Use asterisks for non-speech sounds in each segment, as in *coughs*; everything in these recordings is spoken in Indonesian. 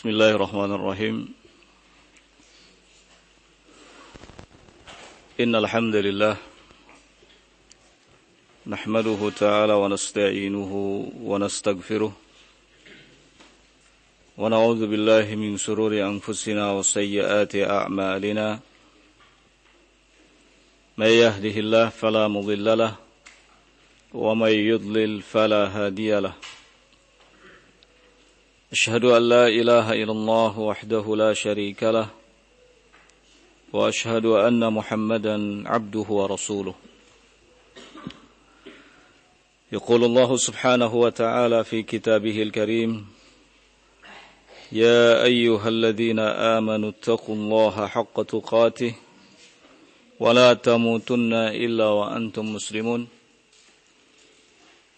بسم الله الرحمن الرحيم إن الحمد لله نحمده تعالى ونستعينه ونستغفره ونعوذ بالله من شرور أنفسنا وسيئات أعمالنا من يهده الله فلا مضل له ومن يضلل فلا هادي له أشهد أن لا إله إلا الله وحده لا شريك له وأشهد أن محمدا عبده ورسوله. يقول الله سبحانه وتعالى في كتابه الكريم يا أيها الذين آمنوا اتقوا الله حق تقاته ولا تموتن إلا وأنتم مسلمون.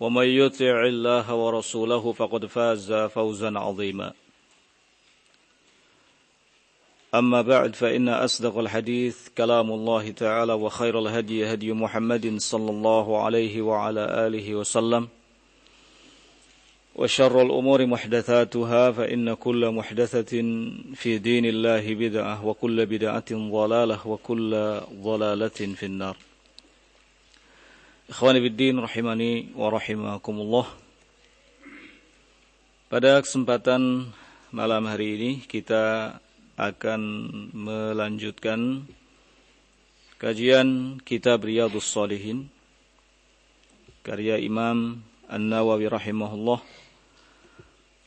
ومن يطع الله ورسوله فقد فاز فوزا عظيما. أما بعد فإن أصدق الحديث كلام الله تعالى وخير الهدي هدي محمد صلى الله عليه وعلى آله وسلم. وشر الأمور محدثاتها فإن كل محدثة في دين الله بدعة وكل بدعة ضلالة وكل ضلالة في النار. Ikhwani biddin rahimani wa rahimakumullah. Pada kesempatan malam hari ini kita akan melanjutkan kajian kitab Riyadhus Shalihin karya Imam An-Nawawi rahimahullah.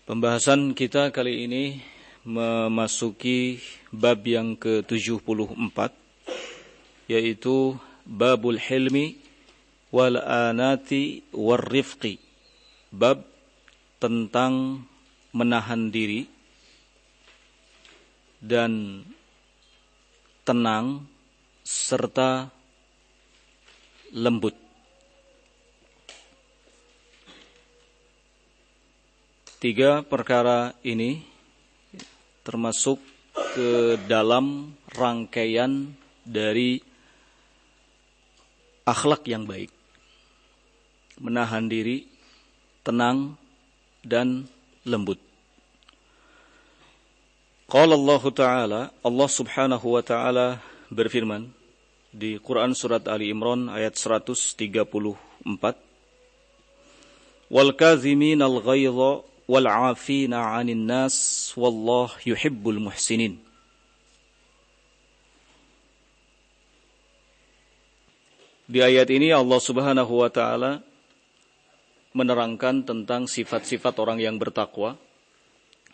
Pembahasan kita kali ini memasuki bab yang ke-74 yaitu babul hilmi wal anati warrifqi bab tentang menahan diri dan tenang serta lembut. Tiga perkara ini termasuk ke dalam rangkaian dari akhlak yang baik menahan diri, tenang dan lembut. Qala Allah Ta'ala, Allah Subhanahu wa taala berfirman di Quran surat Ali Imran ayat 134 Wal kazimin al ghaidha wal 'afina 'anil nas wallahu yuhibbul muhsinin Di ayat ini Allah Subhanahu wa taala menerangkan tentang sifat-sifat orang yang bertakwa,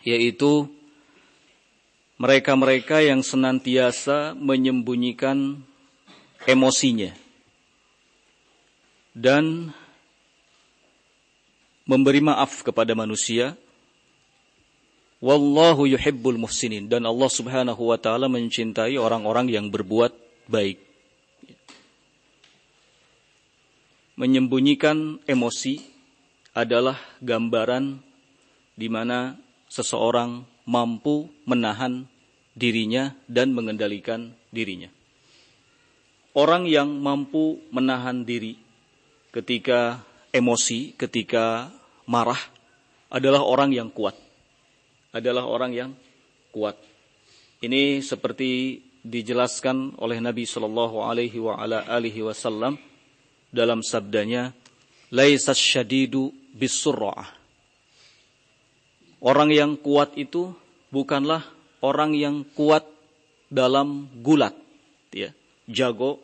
yaitu mereka-mereka yang senantiasa menyembunyikan emosinya dan memberi maaf kepada manusia. Wallahu yuhibbul muhsinin dan Allah Subhanahu wa taala mencintai orang-orang yang berbuat baik. Menyembunyikan emosi adalah gambaran di mana seseorang mampu menahan dirinya dan mengendalikan dirinya. Orang yang mampu menahan diri ketika emosi, ketika marah adalah orang yang kuat. Adalah orang yang kuat. Ini seperti dijelaskan oleh Nabi Shallallahu Alaihi Wasallam dalam sabdanya, "Laisas syadidu bisurra'ah. Orang yang kuat itu bukanlah orang yang kuat dalam gulat, ya, jago,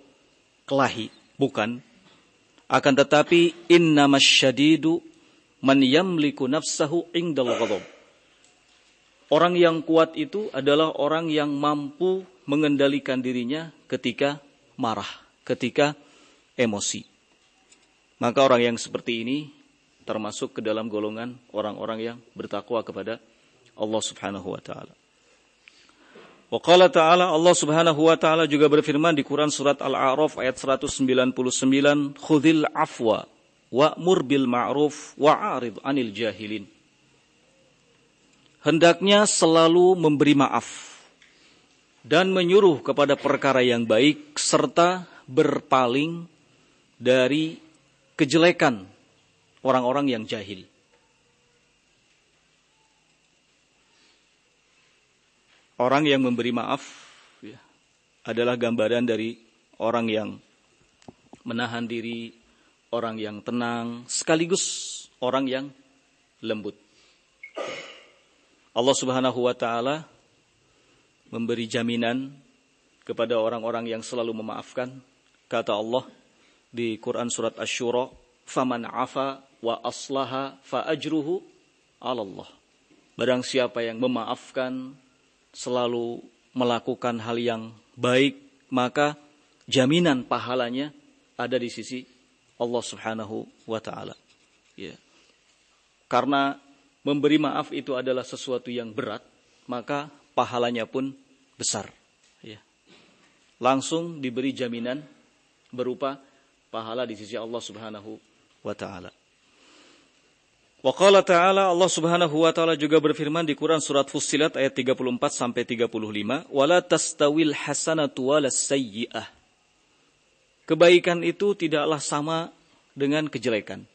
kelahi, bukan. Akan tetapi innamas syadidu man yamliku nafsahu indal ghadab. Orang yang kuat itu adalah orang yang mampu mengendalikan dirinya ketika marah, ketika emosi. Maka orang yang seperti ini termasuk ke dalam golongan orang-orang yang bertakwa kepada Allah Subhanahu wa taala. Wa ta'ala Allah Subhanahu wa taala juga berfirman di Quran surat Al-A'raf ayat 199, "Khudhil afwa wa'mur bil ma'ruf wa'arid 'anil jahilin." Hendaknya selalu memberi maaf dan menyuruh kepada perkara yang baik serta berpaling dari kejelekan orang-orang yang jahil. Orang yang memberi maaf ya, adalah gambaran dari orang yang menahan diri, orang yang tenang, sekaligus orang yang lembut. Allah Subhanahu wa taala memberi jaminan kepada orang-orang yang selalu memaafkan. Kata Allah di Quran surat Asy-Syura, "Faman 'afa wa aslaha fa ajruhu Allah." Barang siapa yang memaafkan selalu melakukan hal yang baik, maka jaminan pahalanya ada di sisi Allah Subhanahu wa taala. Ya. Karena memberi maaf itu adalah sesuatu yang berat, maka pahalanya pun besar. Ya. Langsung diberi jaminan berupa pahala di sisi Allah Subhanahu wa taala. Wa qala ta'ala Allah Subhanahu wa taala juga berfirman di Quran surat Fussilat ayat 34 sampai 35, "Wala tastawil hasanatu walas sayyi'ah." Kebaikan itu tidaklah sama dengan kejelekan.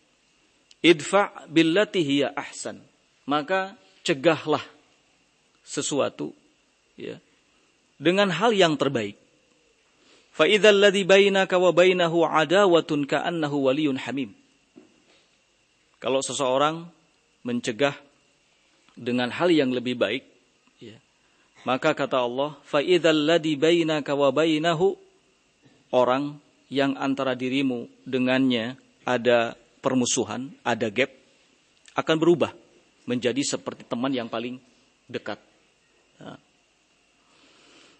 Idfa' billati hiya ahsan. Maka cegahlah sesuatu ya dengan hal yang terbaik. Fa idzal bainaka wa bainahu adawatun ka'annahu waliyyun hamim. Kalau seseorang mencegah dengan hal yang lebih baik, ya, maka kata Allah, فَإِذَا الَّذِي بَيْنَكَ وَبَيْنَهُ Orang yang antara dirimu dengannya ada permusuhan, ada gap, akan berubah menjadi seperti teman yang paling dekat. Ya.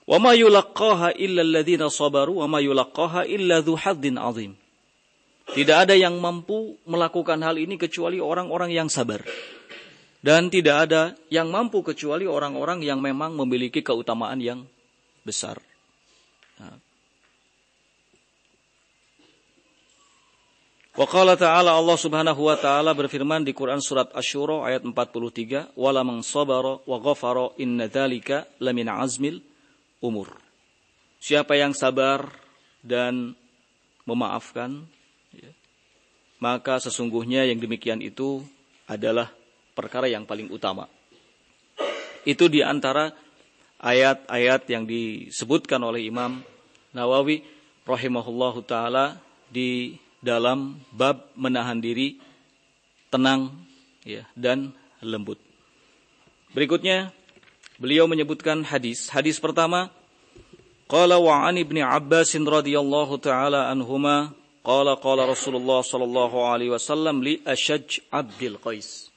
Wa ma yulaqqaha illa alladhina sabaru wa ma yulaqqaha illa dhu haddin azim. Tidak ada yang mampu melakukan hal ini kecuali orang-orang yang sabar. Dan tidak ada yang mampu kecuali orang-orang yang memang memiliki keutamaan yang besar. Nah. Wa qala ta'ala Allah Subhanahu wa taala berfirman di Quran surat Asy-Syura ayat 43, "Wala man sabara wa ghafara inna dzalika lamin azmil umur." Siapa yang sabar dan memaafkan maka sesungguhnya yang demikian itu adalah perkara yang paling utama. Itu di antara ayat-ayat yang disebutkan oleh Imam Nawawi rahimahullahu taala di dalam bab menahan diri tenang ya dan lembut. Berikutnya beliau menyebutkan hadis. Hadis pertama qala wa an ibni Abbas radhiyallahu taala anhuma Qala qala Rasulullah sallallahu alaihi wasallam li Ashaj Abdul Qais.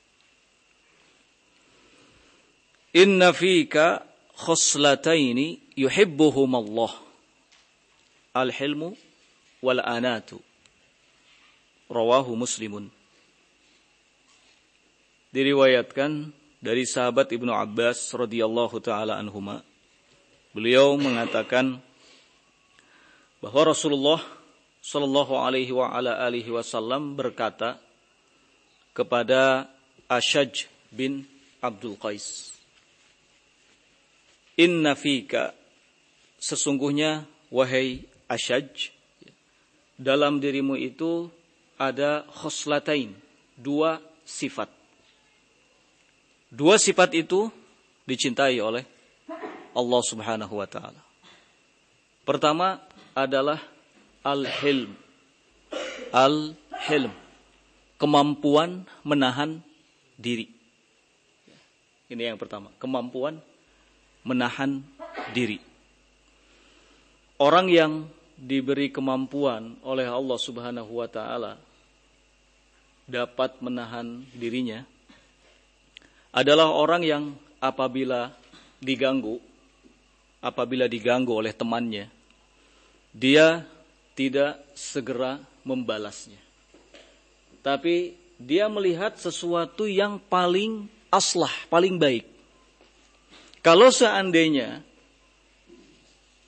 Inna fika khoslataini yuhibbuhum Allah. Al-hilmu wal anatu. Rawahu Muslimun. Diriwayatkan dari sahabat Ibnu Abbas radhiyallahu taala anhuma. Beliau mengatakan bahwa Rasulullah Sallallahu alaihi wa ala alihi wasallam berkata kepada Ashaj bin Abdul Qais. Inna fika sesungguhnya wahai Ashaj dalam dirimu itu ada khoslatain, dua sifat. Dua sifat itu dicintai oleh Allah Subhanahu wa taala. Pertama adalah al-hilm. Al-hilm. Kemampuan menahan diri. Ini yang pertama, kemampuan menahan diri. Orang yang diberi kemampuan oleh Allah Subhanahu wa taala dapat menahan dirinya adalah orang yang apabila diganggu apabila diganggu oleh temannya dia tidak segera membalasnya. Tapi dia melihat sesuatu yang paling aslah, paling baik. Kalau seandainya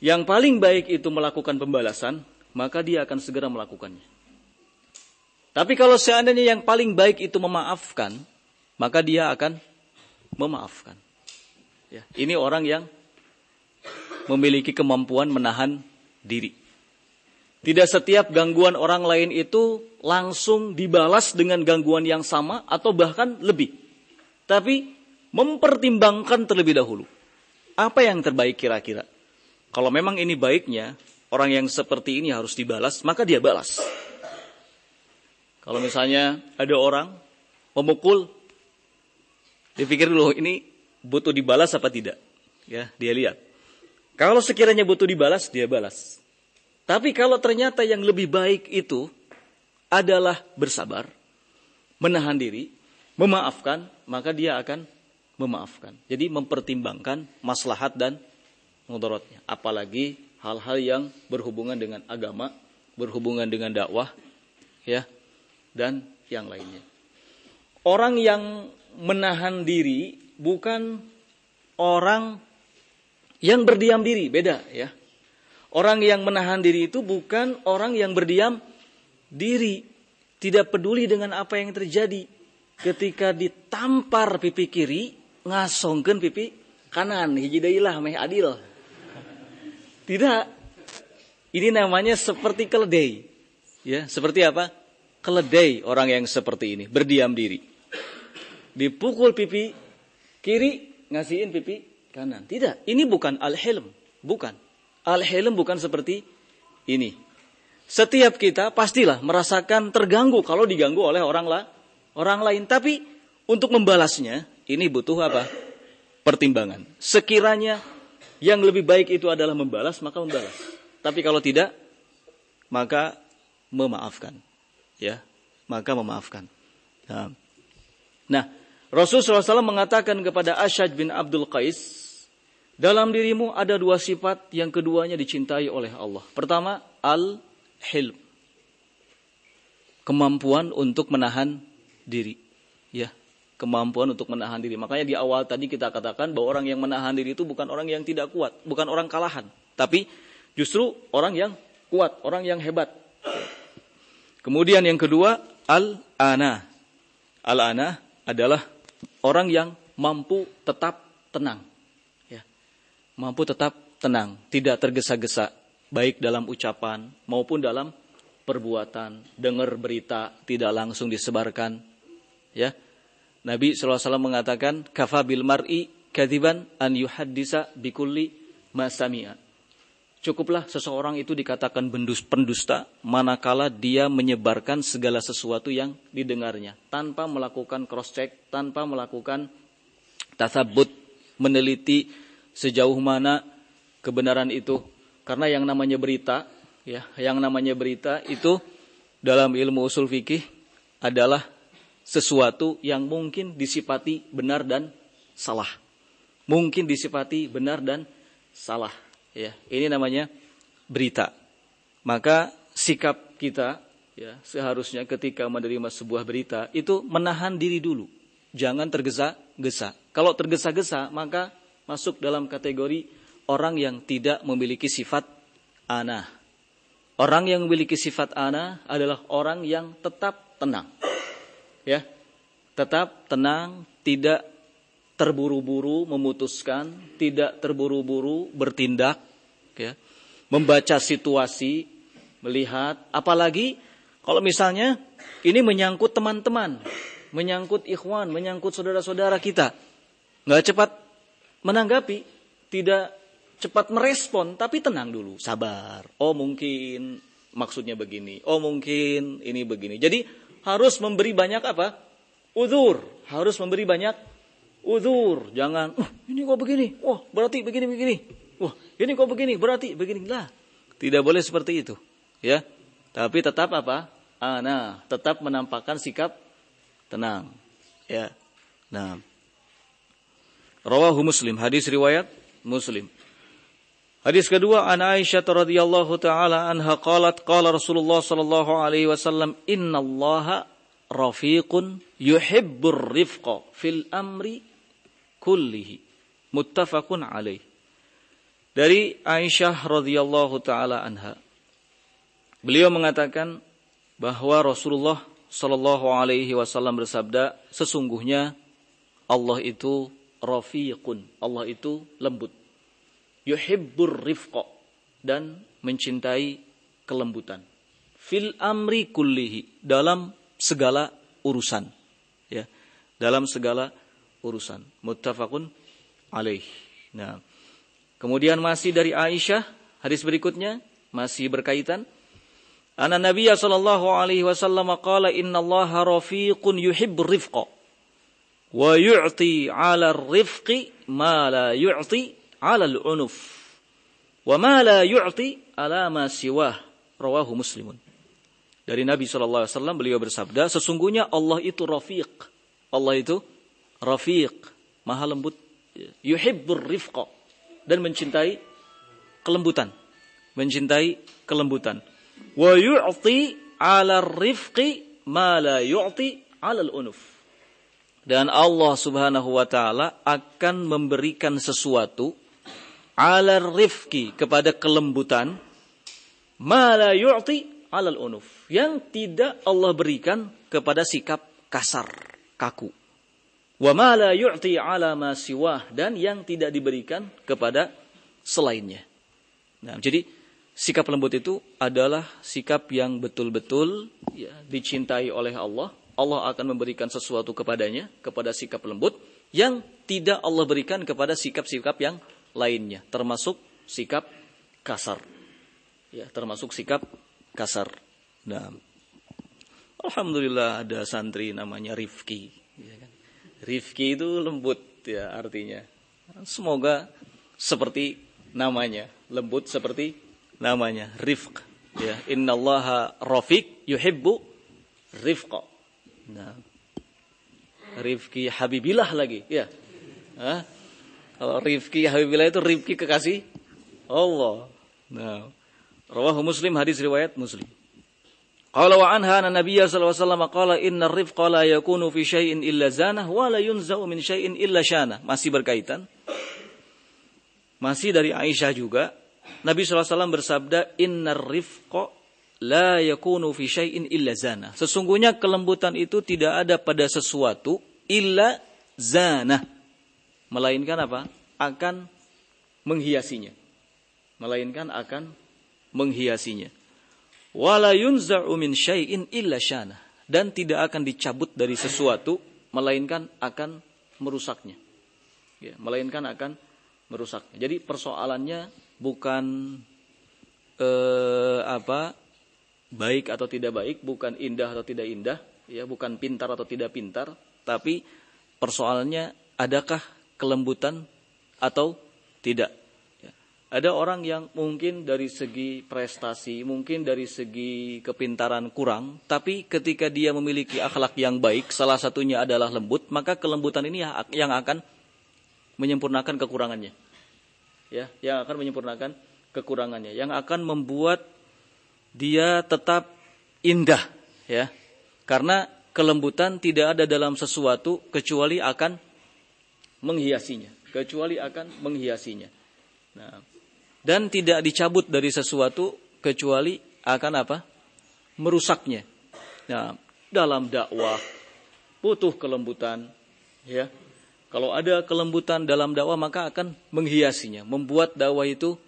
yang paling baik itu melakukan pembalasan, maka dia akan segera melakukannya. Tapi kalau seandainya yang paling baik itu memaafkan, maka dia akan memaafkan. Ya, ini orang yang memiliki kemampuan menahan diri. Tidak setiap gangguan orang lain itu langsung dibalas dengan gangguan yang sama atau bahkan lebih. Tapi mempertimbangkan terlebih dahulu. Apa yang terbaik kira-kira? Kalau memang ini baiknya, orang yang seperti ini harus dibalas, maka dia balas. Kalau misalnya ada orang memukul, dipikir dulu ini butuh dibalas apa tidak. Ya, dia lihat. Kalau sekiranya butuh dibalas, dia balas. Tapi kalau ternyata yang lebih baik itu adalah bersabar, menahan diri, memaafkan, maka dia akan memaafkan. Jadi mempertimbangkan maslahat dan mudaratnya. Apalagi hal-hal yang berhubungan dengan agama, berhubungan dengan dakwah, ya, dan yang lainnya. Orang yang menahan diri bukan orang yang berdiam diri, beda ya. Orang yang menahan diri itu bukan orang yang berdiam diri, tidak peduli dengan apa yang terjadi. Ketika ditampar pipi kiri, ngasongkan pipi kanan, hiji meh adil. Tidak. Ini namanya seperti keledai. Ya, seperti apa? Keledai orang yang seperti ini, berdiam diri. Dipukul pipi kiri, ngasihin pipi kanan. Tidak, ini bukan al-hilm, bukan. Al-hilm bukan seperti ini. Setiap kita pastilah merasakan terganggu kalau diganggu oleh orang lah, orang lain. Tapi untuk membalasnya, ini butuh apa? Pertimbangan. Sekiranya yang lebih baik itu adalah membalas, maka membalas. Tapi kalau tidak, maka memaafkan. Ya, maka memaafkan. Nah, Rasulullah SAW mengatakan kepada Asyad bin Abdul Qais, dalam dirimu ada dua sifat yang keduanya dicintai oleh Allah. Pertama, al-hilm. Kemampuan untuk menahan diri. Ya, kemampuan untuk menahan diri. Makanya di awal tadi kita katakan bahwa orang yang menahan diri itu bukan orang yang tidak kuat, bukan orang kalahan, tapi justru orang yang kuat, orang yang hebat. Kemudian yang kedua, al-ana. Al-ana adalah orang yang mampu tetap tenang. Mampu tetap tenang, tidak tergesa-gesa, baik dalam ucapan maupun dalam perbuatan. Dengar berita tidak langsung disebarkan, ya Nabi SAW mengatakan, kafa bil mar'i kadiban an yuhaddisa bikulli masami'a. Cukuplah seseorang itu dikatakan bendus pendusta manakala dia menyebarkan segala sesuatu yang didengarnya tanpa melakukan cross check, tanpa melakukan tasabut, meneliti sejauh mana kebenaran itu. Karena yang namanya berita, ya, yang namanya berita itu dalam ilmu usul fikih adalah sesuatu yang mungkin disifati benar dan salah. Mungkin disifati benar dan salah. Ya, ini namanya berita. Maka sikap kita ya seharusnya ketika menerima sebuah berita itu menahan diri dulu. Jangan tergesa-gesa. Kalau tergesa-gesa maka masuk dalam kategori orang yang tidak memiliki sifat ana. Orang yang memiliki sifat ana adalah orang yang tetap tenang. Ya. Tetap tenang, tidak terburu-buru memutuskan, tidak terburu-buru bertindak, ya, membaca situasi, melihat, apalagi kalau misalnya ini menyangkut teman-teman, menyangkut ikhwan, menyangkut saudara-saudara kita, nggak cepat menanggapi, tidak cepat merespon, tapi tenang dulu, sabar. Oh mungkin maksudnya begini, oh mungkin ini begini. Jadi harus memberi banyak apa? Udur. Harus memberi banyak udur. Jangan, oh, ini kok begini. Wah, oh, berarti begini-begini. Wah, oh, ini kok begini, berarti begini. Lah, tidak boleh seperti itu. Ya, tapi tetap apa? Ana, tetap menampakkan sikap tenang. Ya, nah. Rawahu Muslim, hadis riwayat Muslim. Hadis kedua an Aisyah radhiyallahu taala anha qalat qala Rasulullah sallallahu alaihi wasallam innallaha rafiqun yuhibbur rifqa fil amri kullihi muttafaqun alaih. Dari Aisyah radhiyallahu taala anha. Beliau mengatakan bahwa Rasulullah Shallallahu alaihi wasallam bersabda, sesungguhnya Allah itu rafiqun. Allah itu lembut. Yuhibbur rifqa dan mencintai kelembutan. Fil amri kullihi dalam segala urusan. Ya, dalam segala urusan. Muttafaqun alaih. Nah, kemudian masih dari Aisyah, hadis berikutnya masih berkaitan Anna Nabiya sallallahu alaihi wasallam qala Allah rafiqun yuhibbur rifqa wa yu'ti 'ala rifqi ma la yu'ti 'ala al-unuf. Wa ma la yu'ti 'ala ma siwah. Rawahu muslimun. Dari Nabi sallallahu alaihi wasallam beliau bersabda sesungguhnya Allah itu rafiq. Allah itu rafiq. Maha lembut. Yuhibbur rifqa. Dan mencintai kelembutan. Mencintai kelembutan. Wa yu'ti 'ala rifqi ma la yu'ti 'ala al-unuf. Dan Allah Subhanahu wa taala akan memberikan sesuatu 'ala rifqi kepada kelembutan ma la yu'ti 'ala al-unuf. Yang tidak Allah berikan kepada sikap kasar, kaku. Wa ma la yu'ti 'ala ma siwah dan yang tidak diberikan kepada selainnya. Nah, jadi sikap lembut itu adalah sikap yang betul-betul ya, dicintai oleh Allah. Allah akan memberikan sesuatu kepadanya, kepada sikap lembut, yang tidak Allah berikan kepada sikap-sikap yang lainnya, termasuk sikap kasar. Ya, termasuk sikap kasar. Nah, Alhamdulillah ada santri namanya Rifki. Ya kan? Rifki itu lembut ya artinya. Semoga seperti namanya, lembut seperti namanya rifq ya innallaha rafiq yuhibbu rifqa nah rifki habibillah lagi ya Hah? kalau rifki habibillah itu rifki kekasih Allah nah rawahu muslim hadis riwayat muslim Qala wa anha anna nabiyya sallallahu alaihi wasallam qala inna rifqa la yakunu fi syai'in illa zanah wa la yunza'u min syai'in illa syana. Masih berkaitan. Masih dari Aisyah juga Nabi SAW bersabda, Inna rifqa la yakunu fi syai'in illa zana. Sesungguhnya kelembutan itu tidak ada pada sesuatu illa zana. Melainkan apa? Akan menghiasinya. Melainkan akan menghiasinya. Wala yunza'u min syai'in illa syana. Dan tidak akan dicabut dari sesuatu, melainkan akan merusaknya. Ya, melainkan akan merusaknya. Jadi persoalannya bukan eh, apa baik atau tidak baik, bukan indah atau tidak indah, ya bukan pintar atau tidak pintar, tapi persoalannya adakah kelembutan atau tidak. Ya. Ada orang yang mungkin dari segi prestasi, mungkin dari segi kepintaran kurang, tapi ketika dia memiliki akhlak yang baik, salah satunya adalah lembut, maka kelembutan ini yang akan menyempurnakan kekurangannya ya yang akan menyempurnakan kekurangannya yang akan membuat dia tetap indah ya. Karena kelembutan tidak ada dalam sesuatu kecuali akan menghiasinya kecuali akan menghiasinya. Nah dan tidak dicabut dari sesuatu kecuali akan apa? Merusaknya. Nah dalam dakwah butuh kelembutan ya. Kalau ada kelembutan dalam dakwah maka akan menghiasinya, membuat dakwah itu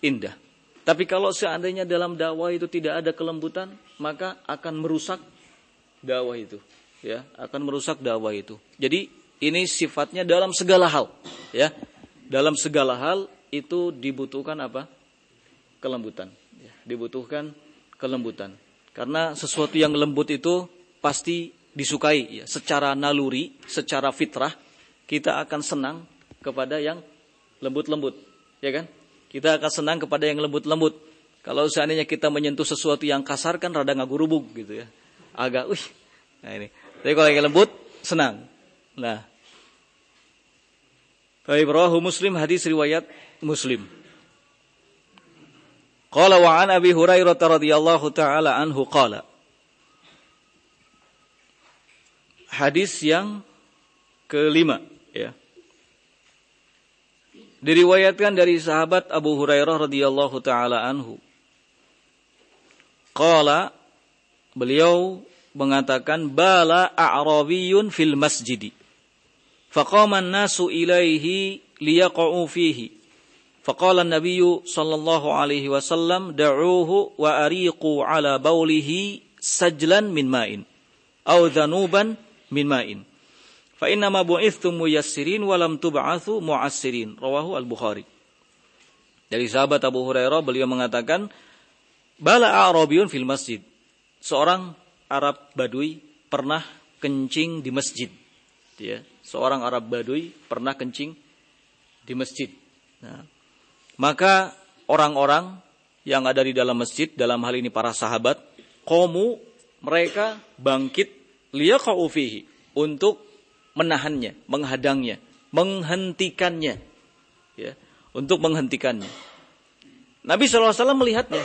indah. Tapi kalau seandainya dalam dakwah itu tidak ada kelembutan, maka akan merusak dakwah itu, ya, akan merusak dakwah itu. Jadi ini sifatnya dalam segala hal, ya. Dalam segala hal itu dibutuhkan apa? Kelembutan, ya. dibutuhkan kelembutan. Karena sesuatu yang lembut itu pasti disukai ya, secara naluri, secara fitrah kita akan senang kepada yang lembut-lembut, ya kan? Kita akan senang kepada yang lembut-lembut. Kalau seandainya kita menyentuh sesuatu yang kasar kan rada ngagurubuk gitu ya. Agak, wih. Nah ini. Tapi kalau yang lembut, senang. Nah. Baik, rawahu Muslim hadis riwayat Muslim. Qala wa an Abi Hurairah radhiyallahu taala anhu qala. Hadis yang kelima. Diriwayatkan dari sahabat Abu Hurairah radhiyallahu taala anhu. Qala beliau mengatakan bala a'rabiyun fil masjidi. Faqama an-nasu ilaihi liyaqa'u fihi. Faqala an-nabiy sallallahu alaihi wasallam da'uhu wa ariqu ala baulihi sajlan min ma'in aw dhanuban min ma'in. Fa inna ma bu'ithtum muyassirin wa lam tub'atsu mu'assirin. Rawahu Al-Bukhari. Dari sahabat Abu Hurairah beliau mengatakan, "Bala Arabiyun fil masjid." Seorang Arab Badui pernah kencing di masjid. Ya, seorang Arab Badui pernah kencing di masjid. Nah, maka orang-orang yang ada di dalam masjid, dalam hal ini para sahabat, komu mereka bangkit liyaqa'u fihi untuk menahannya, menghadangnya, menghentikannya. Ya, untuk menghentikannya. Nabi SAW melihatnya.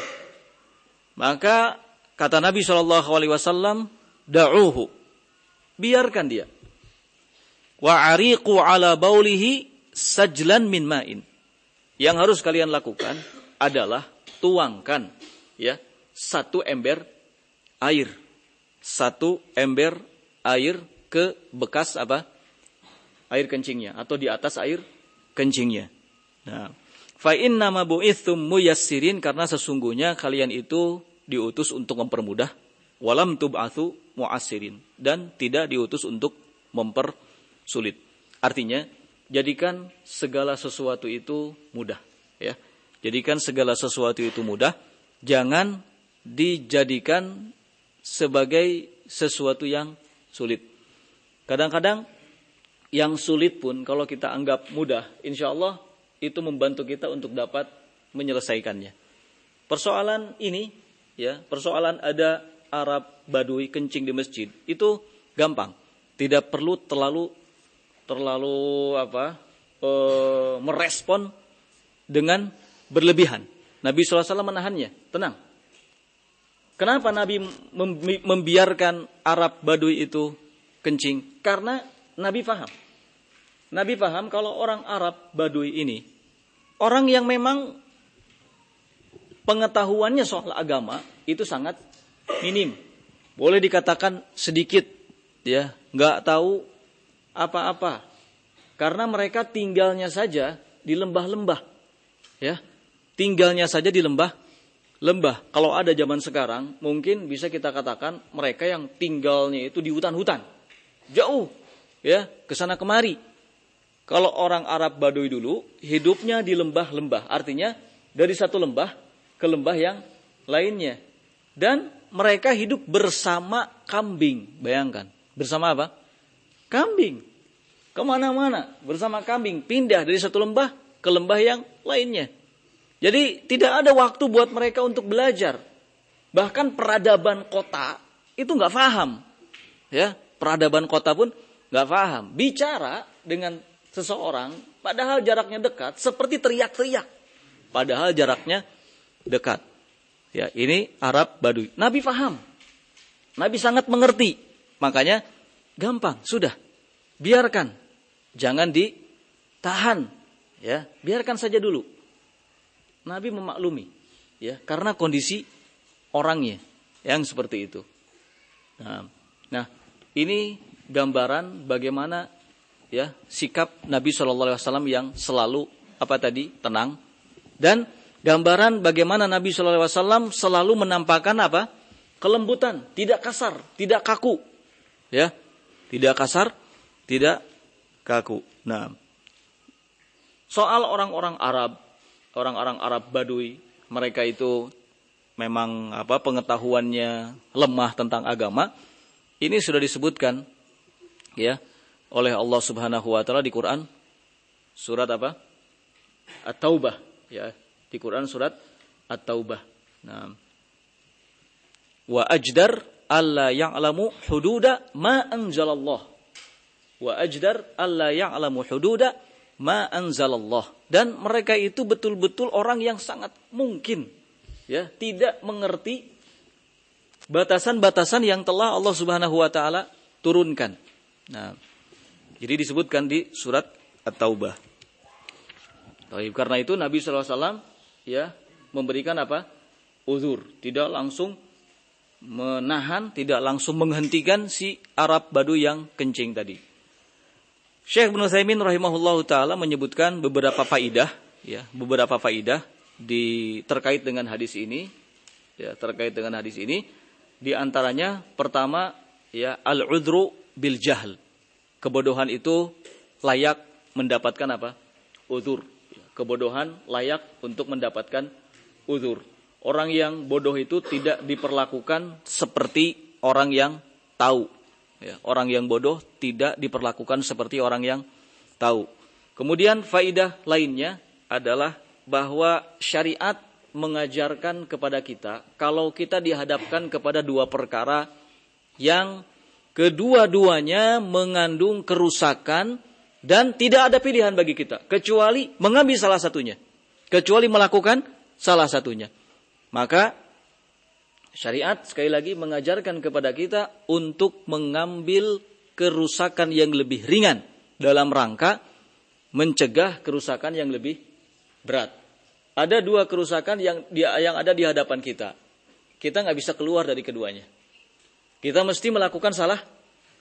Maka kata Nabi SAW, da'uhu. Biarkan dia. Wa ariqu ala baulihi sajlan min ma'in. Yang harus kalian lakukan adalah tuangkan ya satu ember air. Satu ember air ke bekas apa? Air kencingnya atau di atas air kencingnya. Nah, fa inna ma bu'ithum muyassirin karena sesungguhnya kalian itu diutus untuk mempermudah walam tub'atsu mu'assirin dan tidak diutus untuk mempersulit. Artinya, jadikan segala sesuatu itu mudah, ya. Jadikan segala sesuatu itu mudah, jangan dijadikan sebagai sesuatu yang sulit. Kadang-kadang yang sulit pun kalau kita anggap mudah, insya Allah itu membantu kita untuk dapat menyelesaikannya. Persoalan ini, ya, persoalan ada Arab Badui kencing di masjid itu gampang, tidak perlu terlalu terlalu apa e, merespon dengan berlebihan. Nabi SAW menahannya, tenang. Kenapa Nabi membiarkan Arab Badui itu kencing karena Nabi paham. Nabi paham kalau orang Arab Badui ini orang yang memang pengetahuannya soal agama itu sangat minim. Boleh dikatakan sedikit ya, nggak tahu apa-apa. Karena mereka tinggalnya saja di lembah-lembah. Ya. Tinggalnya saja di lembah lembah. Kalau ada zaman sekarang, mungkin bisa kita katakan mereka yang tinggalnya itu di hutan-hutan jauh ya ke sana kemari. Kalau orang Arab Baduy dulu hidupnya di lembah-lembah, artinya dari satu lembah ke lembah yang lainnya. Dan mereka hidup bersama kambing, bayangkan. Bersama apa? Kambing. Ke mana-mana bersama kambing, pindah dari satu lembah ke lembah yang lainnya. Jadi tidak ada waktu buat mereka untuk belajar. Bahkan peradaban kota itu nggak paham. Ya, peradaban kota pun nggak paham. Bicara dengan seseorang, padahal jaraknya dekat, seperti teriak-teriak. Padahal jaraknya dekat. Ya, ini Arab Baduy. Nabi paham. Nabi sangat mengerti. Makanya gampang, sudah. Biarkan. Jangan ditahan. Ya, biarkan saja dulu. Nabi memaklumi. Ya, karena kondisi orangnya yang seperti itu. Nah, nah ini gambaran bagaimana ya sikap Nabi Shallallahu Alaihi Wasallam yang selalu apa tadi tenang. Dan gambaran bagaimana Nabi Shallallahu Alaihi Wasallam selalu menampakkan apa? Kelembutan, tidak kasar, tidak kaku, ya, tidak kasar, tidak kaku. Nah, soal orang-orang Arab, orang-orang Arab Badui, mereka itu memang apa pengetahuannya lemah tentang agama, ini sudah disebutkan ya oleh Allah Subhanahu wa taala di Quran surat apa? At-Taubah ya, di Quran surat At-Taubah. Nah. Wa ajdar alla ya'lamu hududa ma anzalallah. Wa ajdar alla ya'lamu hududa ma anzalallah. Dan mereka itu betul-betul orang yang sangat mungkin ya tidak mengerti batasan-batasan yang telah Allah Subhanahu wa taala turunkan. Nah, jadi disebutkan di surat At-Taubah. Karena itu Nabi SAW ya memberikan apa? Uzur, tidak langsung menahan, tidak langsung menghentikan si Arab Badu yang kencing tadi. Syekh Ibnu Saimin rahimahullahu taala menyebutkan beberapa faidah ya, beberapa faidah di terkait dengan hadis ini ya, terkait dengan hadis ini di antaranya pertama ya al-udru bil jahl. Kebodohan itu layak mendapatkan apa? Uzur. Kebodohan layak untuk mendapatkan uzur. Orang yang bodoh itu tidak diperlakukan seperti orang yang tahu. Ya, orang yang bodoh tidak diperlakukan seperti orang yang tahu. Kemudian faidah lainnya adalah bahwa syariat mengajarkan kepada kita kalau kita dihadapkan kepada dua perkara yang kedua-duanya mengandung kerusakan dan tidak ada pilihan bagi kita kecuali mengambil salah satunya, kecuali melakukan salah satunya. Maka syariat sekali lagi mengajarkan kepada kita untuk mengambil kerusakan yang lebih ringan dalam rangka mencegah kerusakan yang lebih berat. Ada dua kerusakan yang yang ada di hadapan kita. Kita nggak bisa keluar dari keduanya. Kita mesti melakukan salah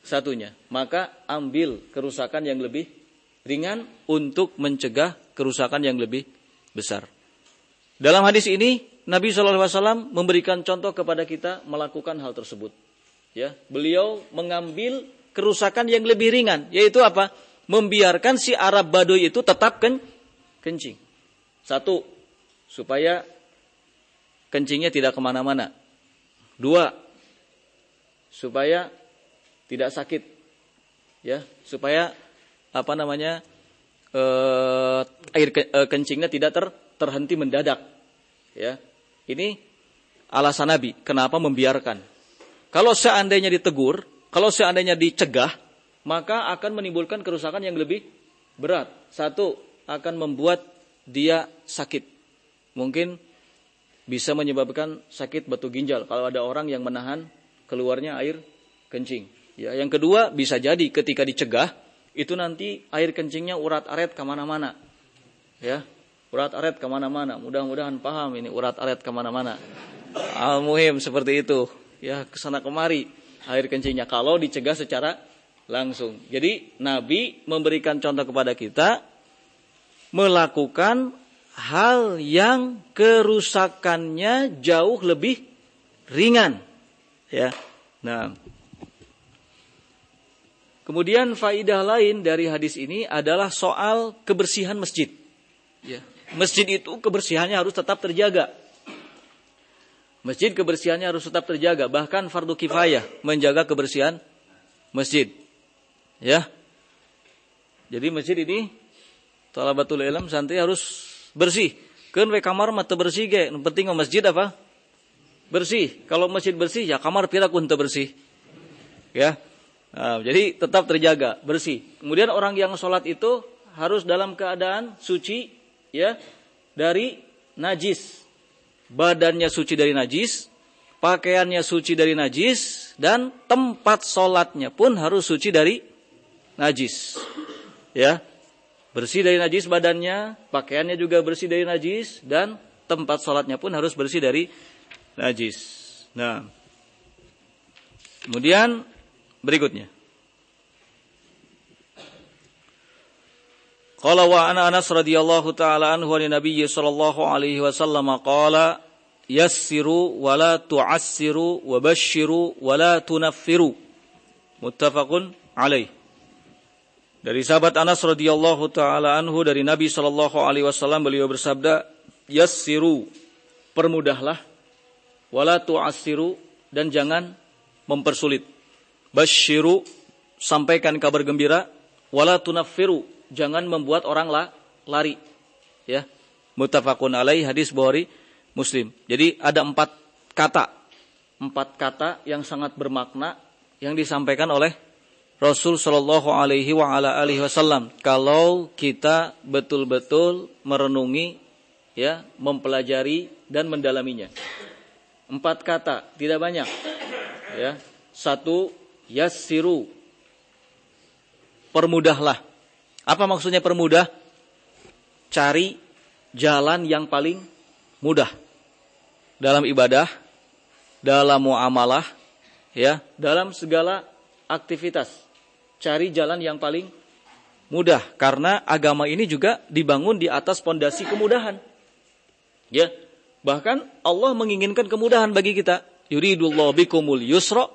satunya. Maka ambil kerusakan yang lebih ringan untuk mencegah kerusakan yang lebih besar. Dalam hadis ini Nabi SAW memberikan contoh kepada kita melakukan hal tersebut. Ya, beliau mengambil kerusakan yang lebih ringan, yaitu apa? Membiarkan si Arab Baduy itu tetap ken kencing. Satu, supaya kencingnya tidak ke mana-mana. Dua, supaya tidak sakit. Ya supaya apa namanya eh, air ke, eh, kencingnya tidak ter, terhenti mendadak. Ya ini alasan Nabi kenapa membiarkan. Kalau seandainya ditegur kalau seandainya dicegah maka akan menimbulkan kerusakan yang lebih berat. Satu akan membuat dia sakit mungkin bisa menyebabkan sakit batu ginjal kalau ada orang yang menahan keluarnya air kencing. Ya, yang kedua bisa jadi ketika dicegah itu nanti air kencingnya urat aret ke mana-mana. Ya, urat aret ke mana-mana. Mudah-mudahan paham ini urat aret ke mana-mana. Al muhim seperti itu. Ya, ke sana kemari air kencingnya kalau dicegah secara langsung. Jadi Nabi memberikan contoh kepada kita melakukan hal yang kerusakannya jauh lebih ringan Ya. Nah. Kemudian faidah lain dari hadis ini adalah soal kebersihan masjid. Ya. Masjid itu kebersihannya harus tetap terjaga. Masjid kebersihannya harus tetap terjaga, bahkan fardu kifayah menjaga kebersihan masjid. Ya. Jadi masjid ini talabatul ilm santai harus bersih. Kan we kamar mata bersih ge, penting masjid apa? bersih. Kalau masjid bersih ya kamar pira kunta bersih. Ya. Nah, jadi tetap terjaga bersih. Kemudian orang yang sholat itu harus dalam keadaan suci ya dari najis. Badannya suci dari najis, pakaiannya suci dari najis dan tempat sholatnya pun harus suci dari najis. Ya. Bersih dari najis badannya, pakaiannya juga bersih dari najis dan tempat sholatnya pun harus bersih dari najis. Nah, kemudian berikutnya. Qala wa ana Anas radhiyallahu taala anhu an Nabi sallallahu alaihi wasallam qala yassiru wa la tu'assiru wa basyiru wa la tunaffiru. Muttafaqun alaih. Dari sahabat Anas radhiyallahu taala anhu dari Nabi sallallahu alaihi wasallam beliau bersabda, "Yassiru, permudahlah wala tu'assiru dan jangan mempersulit. Basyiru sampaikan kabar gembira, wala tunaffiru jangan membuat orang la, lari. Ya. Muttafaqun alaih hadis Bukhari Muslim. Jadi ada empat kata, empat kata yang sangat bermakna yang disampaikan oleh Rasul Shallallahu Alaihi wa ala alihi Wasallam. Kalau kita betul-betul merenungi, ya, mempelajari dan mendalaminya. Empat kata, tidak banyak. Ya. Satu, yassiru. Permudahlah. Apa maksudnya permudah? cari jalan yang paling mudah dalam ibadah, dalam muamalah, ya, dalam segala aktivitas. Cari jalan yang paling mudah karena agama ini juga dibangun di atas pondasi kemudahan. Ya. Bahkan Allah menginginkan kemudahan bagi kita. Yuridullahu bikumul yusra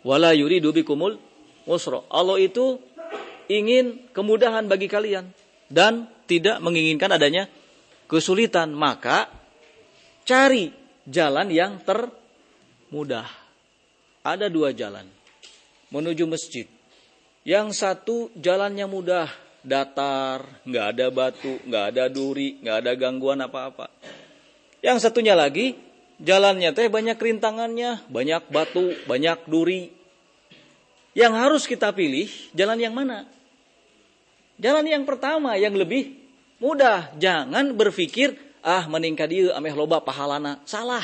wala yuridu bikumul usra. Allah itu ingin kemudahan bagi kalian dan tidak menginginkan adanya kesulitan. Maka cari jalan yang termudah. Ada dua jalan menuju masjid. Yang satu jalannya mudah, datar, nggak ada batu, nggak ada duri, nggak ada gangguan apa-apa. Yang satunya lagi jalannya teh banyak rintangannya, banyak batu, banyak duri. Yang harus kita pilih jalan yang mana? Jalan yang pertama yang lebih mudah. Jangan berpikir ah meningkat dia ameh loba pahalana. Salah.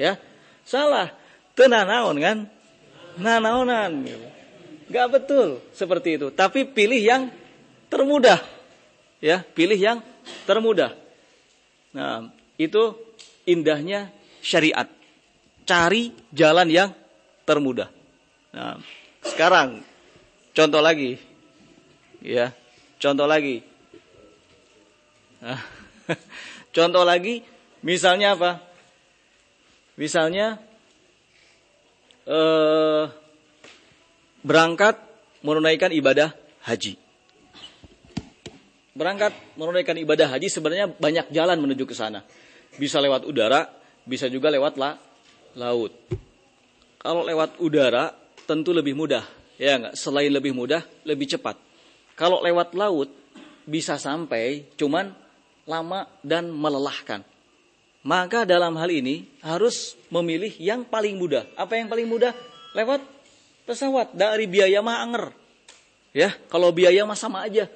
Ya. Salah. Tenanaon kan? Nanaonan. Gak betul seperti itu. Tapi pilih yang termudah. Ya, pilih yang termudah. Nah, itu indahnya syariat. Cari jalan yang termudah. Nah, sekarang contoh lagi. Ya, contoh lagi. Nah, *laughs* Contoh lagi, misalnya apa? Misalnya eh, berangkat menunaikan ibadah haji. Berangkat menunaikan ibadah haji sebenarnya banyak jalan menuju ke sana. Bisa lewat udara, bisa juga lewat la, laut. Kalau lewat udara tentu lebih mudah, ya enggak? Selain lebih mudah, lebih cepat. Kalau lewat laut bisa sampai cuman lama dan melelahkan. Maka dalam hal ini harus memilih yang paling mudah. Apa yang paling mudah? Lewat pesawat dari biaya mah anger. Ya, kalau biaya mah sama aja.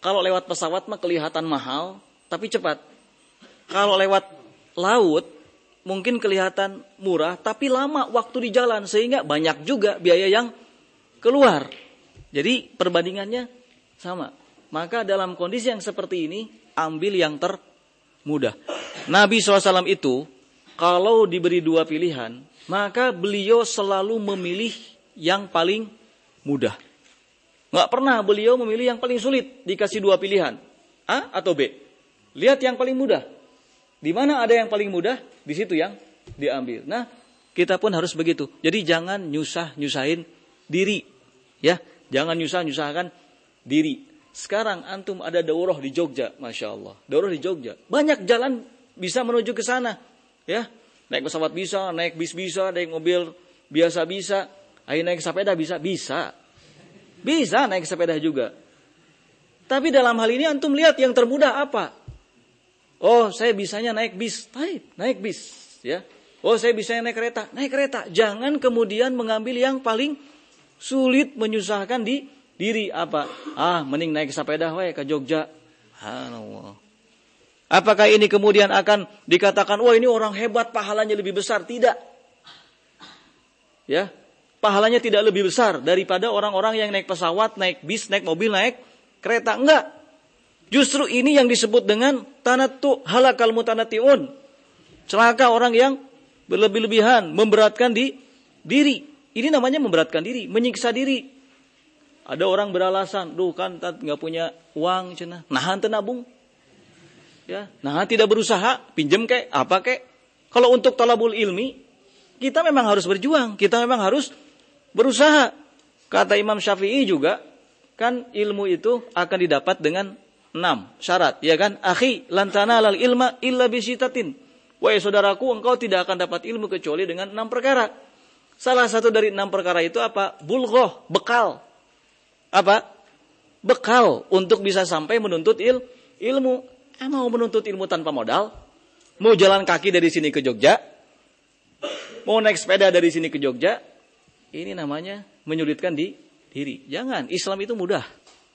Kalau lewat pesawat mah kelihatan mahal, tapi cepat. Kalau lewat laut mungkin kelihatan murah, tapi lama waktu di jalan sehingga banyak juga biaya yang keluar. Jadi perbandingannya sama. Maka dalam kondisi yang seperti ini ambil yang termudah. Nabi SAW itu kalau diberi dua pilihan, maka beliau selalu memilih yang paling mudah. Nggak pernah beliau memilih yang paling sulit dikasih dua pilihan. A atau B. Lihat yang paling mudah. Di mana ada yang paling mudah, di situ yang diambil. Nah, kita pun harus begitu. Jadi jangan nyusah-nyusahin diri. Ya, jangan nyusah-nyusahkan diri. Sekarang antum ada daurah di Jogja, masya Allah. Daurah di Jogja, banyak jalan bisa menuju ke sana, ya. Naik pesawat bisa, naik bis bisa, naik mobil biasa bisa, ayo naik sepeda bisa, bisa, bisa naik sepeda juga. Tapi dalam hal ini antum lihat yang termudah apa? Oh, saya bisanya naik bis, naik, naik bis, ya. Oh, saya bisa naik kereta, naik kereta. Jangan kemudian mengambil yang paling sulit menyusahkan di diri apa? Ah, mending naik sepeda wae ke Jogja. Allah. Apakah ini kemudian akan dikatakan, wah ini orang hebat, pahalanya lebih besar? Tidak. Ya, pahalanya tidak lebih besar daripada orang-orang yang naik pesawat, naik bis, naik mobil, naik kereta. Enggak. Justru ini yang disebut dengan tanatu halakal mutanatiun. Celaka orang yang berlebih-lebihan, memberatkan di diri. Ini namanya memberatkan diri, menyiksa diri. Ada orang beralasan, duh kan nggak punya uang cina, nahan tenabung. Ya, nah tidak berusaha, pinjam kek, apa kek. Kalau untuk talabul ilmi, kita memang harus berjuang, kita memang harus berusaha. Kata Imam Syafi'i juga, kan ilmu itu akan didapat dengan enam syarat, ya kan? Akhi, lantana lal ilma illa bisitatin. Wahai saudaraku, engkau tidak akan dapat ilmu kecuali dengan enam perkara. Salah satu dari enam perkara itu apa? Bulgoh, bekal apa? Bekal untuk bisa sampai menuntut il, ilmu. Eh, mau menuntut ilmu tanpa modal? Mau jalan kaki dari sini ke Jogja? Mau naik sepeda dari sini ke Jogja? Ini namanya menyulitkan di diri. Jangan, Islam itu mudah.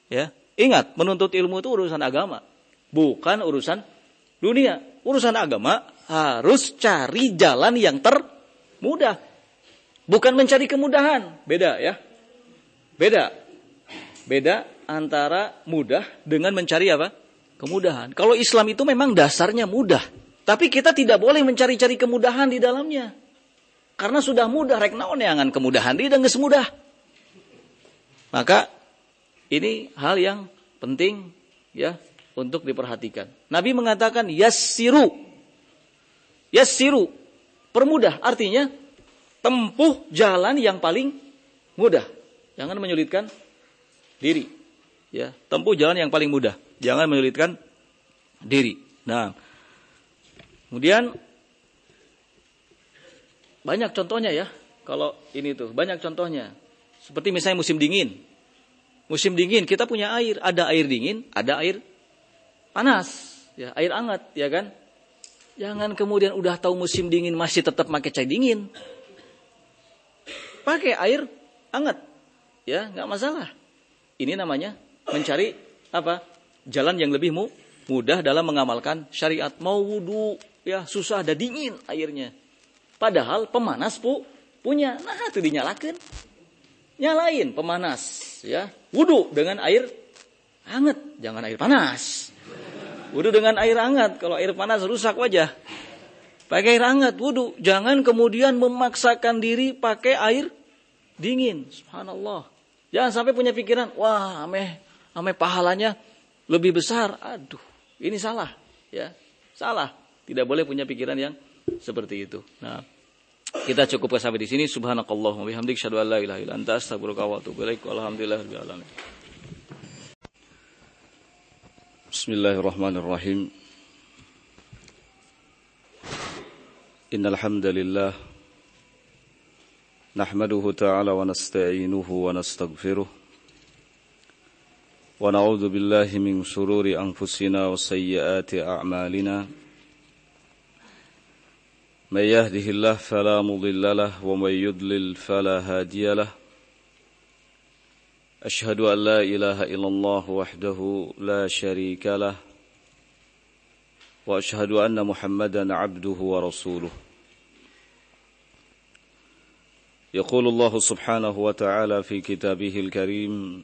Ya, Ingat, menuntut ilmu itu urusan agama. Bukan urusan dunia. Urusan agama harus cari jalan yang termudah. Bukan mencari kemudahan. Beda ya. Beda. Beda antara mudah dengan mencari apa? Kemudahan. Kalau Islam itu memang dasarnya mudah, tapi kita tidak boleh mencari-cari kemudahan di dalamnya. Karena sudah mudah, rek naon angan kemudahan dia dan semudah. Maka ini hal yang penting ya untuk diperhatikan. Nabi mengatakan yassiru. Yassiru, permudah artinya tempuh jalan yang paling mudah. Jangan menyulitkan diri. Ya, tempuh jalan yang paling mudah. Jangan menyulitkan diri. Nah, kemudian banyak contohnya ya. Kalau ini tuh banyak contohnya. Seperti misalnya musim dingin. Musim dingin kita punya air, ada air dingin, ada air panas, ya air hangat, ya kan? Jangan kemudian udah tahu musim dingin masih tetap pakai cai dingin. Pakai air hangat, ya nggak masalah. Ini namanya mencari apa? Jalan yang lebih mudah dalam mengamalkan syariat. Mau wudhu, ya susah, ada dingin airnya. Padahal pemanas pu punya. Nah, itu dinyalakan. Nyalain pemanas, ya. Wudhu dengan air hangat, jangan air panas. Wudhu dengan air hangat, kalau air panas rusak wajah. Pakai air hangat wudhu, jangan kemudian memaksakan diri pakai air dingin. Subhanallah. Jangan sampai punya pikiran, wah, ameh, ameh pahalanya lebih besar. Aduh, ini salah, ya, salah. Tidak boleh punya pikiran yang seperti itu. Nah, kita cukup sampai di sini. Subhanakallah wa bihamdik syadu an la ilaha illa anta astaghfiruka wa atubu ilaik. Bismillahirrahmanirrahim. Innal hamdalillah nahmaduhu ta'ala wa nasta'inuhu wa nastaghfiruh billahi min shururi anfusina wa sayyiati a'malina. من يهده الله فلا مضل له ومن يضلل فلا هادي له أشهد أن لا إله إلا الله وحده لا شريك له وأشهد أن محمدا عبده ورسوله يقول الله سبحانه وتعالى في كتابه الكريم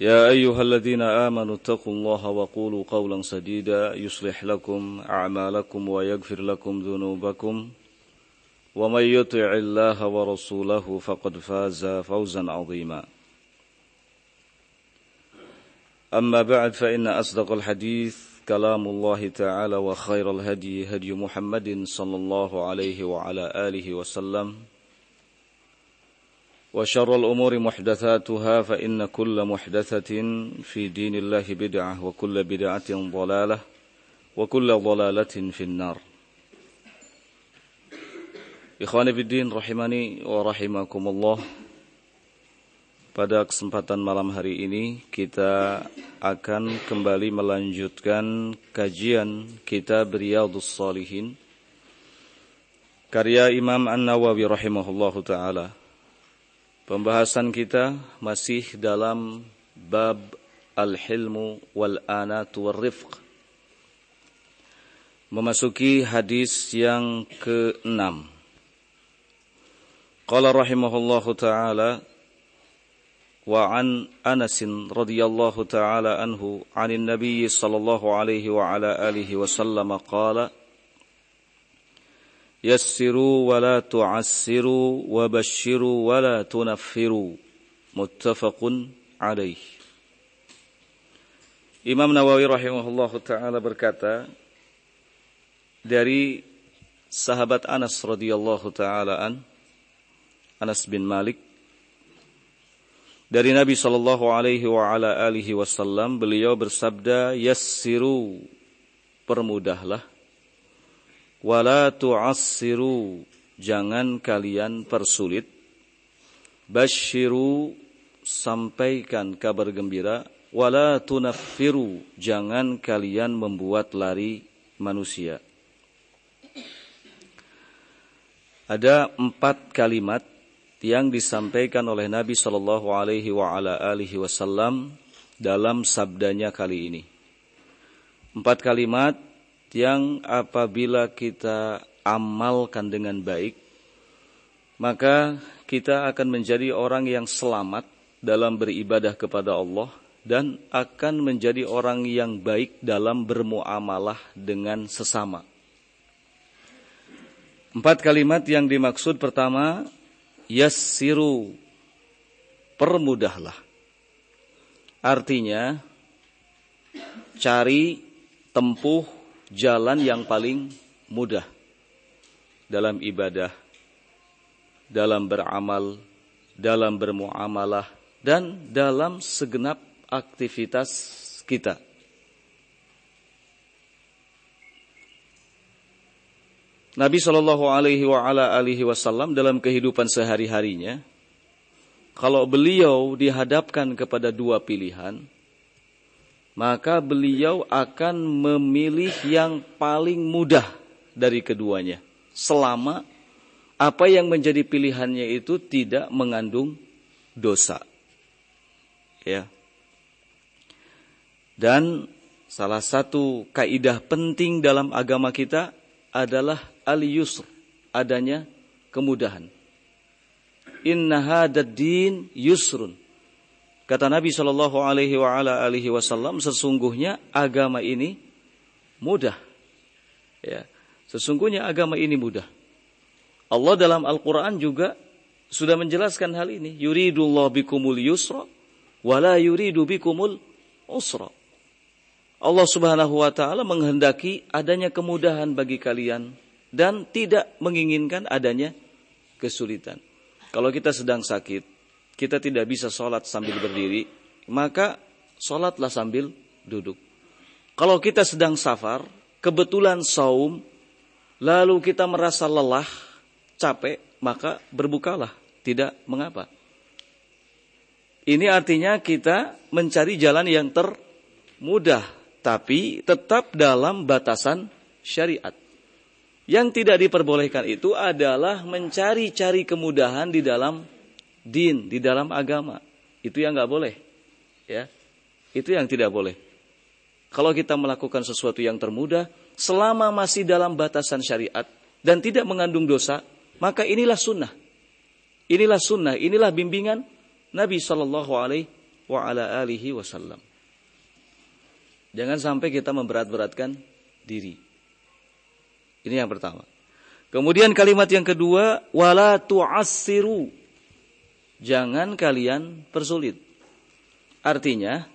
يا أيها الذين آمنوا اتقوا الله وقولوا قولا سديدا يصلح لكم أعمالكم ويغفر لكم ذنوبكم. ومن يطع الله ورسوله فقد فاز فوزا عظيما. أما بعد فإن أصدق الحديث كلام الله تعالى وخير الهدي هدي محمد صلى الله عليه وعلى آله وسلم. وشر الأمور محدثاتها فإن كل محدثة في دين الله بدعة وكل بدعة ضلالة وكل ضلالة في النار Ikhwani fiddin rahimani wa rahimakumullah. Pada kesempatan malam hari ini kita akan kembali melanjutkan kajian kitab Riyadhus Salihin karya Imam An-Nawawi rahimahullahu taala. Pembahasan kita masih dalam bab al-hilmu wal anatu war rifq. Memasuki hadis yang ke-6. Qala rahimahullahu taala wa an Anas radhiyallahu taala anhu 'anil nabiy sallallahu alaihi wa ala alihi wa sallam qala yassiru wa la tu'assiru wa bashiru wa la tunaffiru. Muttafaqun alaih. Imam Nawawi rahimahullah taala berkata dari sahabat Anas radhiyallahu taala an Anas bin Malik dari Nabi sallallahu alaihi wa ala alihi wasallam beliau bersabda yassiru permudahlah wala tu'assiru. Jangan kalian persulit. Basyiru sampaikan kabar gembira. Wala tunaffiru. Jangan kalian membuat lari manusia. Ada empat kalimat yang disampaikan oleh Nabi Shallallahu Alaihi Wasallam dalam sabdanya kali ini. Empat kalimat yang apabila kita amalkan dengan baik, maka kita akan menjadi orang yang selamat dalam beribadah kepada Allah dan akan menjadi orang yang baik dalam bermuamalah dengan sesama. Empat kalimat yang dimaksud pertama yassiru permudahlah. Artinya cari tempuh jalan yang paling mudah dalam ibadah, dalam beramal, dalam bermuamalah dan dalam segenap aktivitas kita. Nabi Shallallahu Alaihi Wasallam dalam kehidupan sehari-harinya, kalau beliau dihadapkan kepada dua pilihan, maka beliau akan memilih yang paling mudah dari keduanya, selama apa yang menjadi pilihannya itu tidak mengandung dosa. Ya. Dan salah satu kaidah penting dalam agama kita adalah al-yusr, adanya kemudahan. Inna hadad din yusrun. Kata Nabi Shallallahu Alaihi Wasallam, sesungguhnya agama ini mudah. Ya, sesungguhnya agama ini mudah. Allah dalam Al-Quran juga sudah menjelaskan hal ini. Yuridullah bikumul yusra, wala yuridu bikumul usra. Allah Subhanahu wa taala menghendaki adanya kemudahan bagi kalian dan tidak menginginkan adanya kesulitan. Kalau kita sedang sakit, kita tidak bisa sholat sambil berdiri, maka sholatlah sambil duduk. Kalau kita sedang safar, kebetulan saum, lalu kita merasa lelah, capek, maka berbukalah, tidak mengapa. Ini artinya kita mencari jalan yang termudah tapi tetap dalam batasan syariat. Yang tidak diperbolehkan itu adalah mencari-cari kemudahan di dalam din, di dalam agama. Itu yang nggak boleh. Ya, itu yang tidak boleh. Kalau kita melakukan sesuatu yang termudah, selama masih dalam batasan syariat dan tidak mengandung dosa, maka inilah sunnah. Inilah sunnah, inilah bimbingan Nabi Shallallahu Alaihi Wasallam. Jangan sampai kita memberat-beratkan diri. Ini yang pertama. Kemudian kalimat yang kedua, wala tu'assiru. Jangan kalian persulit. Artinya,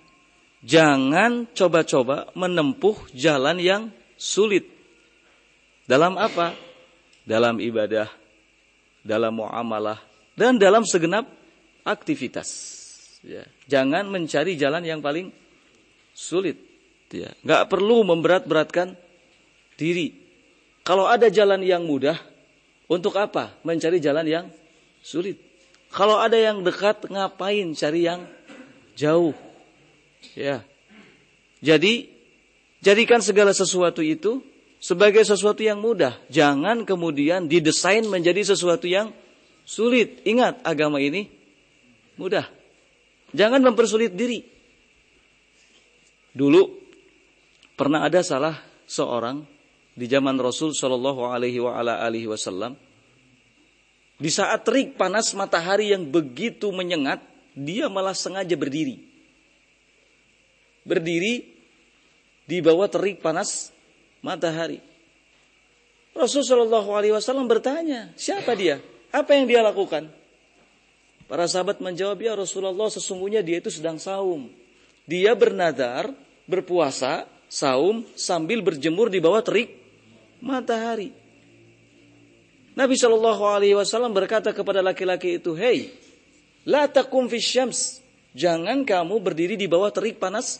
jangan coba-coba menempuh jalan yang sulit. Dalam apa? Dalam ibadah, dalam muamalah, dan dalam segenap aktivitas. Ya. Jangan mencari jalan yang paling sulit ya. Nggak perlu memberat-beratkan diri. Kalau ada jalan yang mudah, untuk apa? Mencari jalan yang sulit. Kalau ada yang dekat, ngapain cari yang jauh? Ya. Jadi, jadikan segala sesuatu itu sebagai sesuatu yang mudah. Jangan kemudian didesain menjadi sesuatu yang sulit. Ingat, agama ini mudah. Jangan mempersulit diri. Dulu Pernah ada salah seorang di zaman Rasul Shallallahu Alaihi Wasallam di saat terik panas matahari yang begitu menyengat, dia malah sengaja berdiri. Berdiri di bawah terik panas matahari. Rasul Shallallahu Alaihi Wasallam bertanya, siapa dia? Apa yang dia lakukan? Para sahabat menjawab, ya Rasulullah sesungguhnya dia itu sedang saum. Dia bernadar, berpuasa, saum sambil berjemur di bawah terik matahari. Nabi Shallallahu Alaihi Wasallam berkata kepada laki-laki itu, Hei, la takum syams. Jangan kamu berdiri di bawah terik panas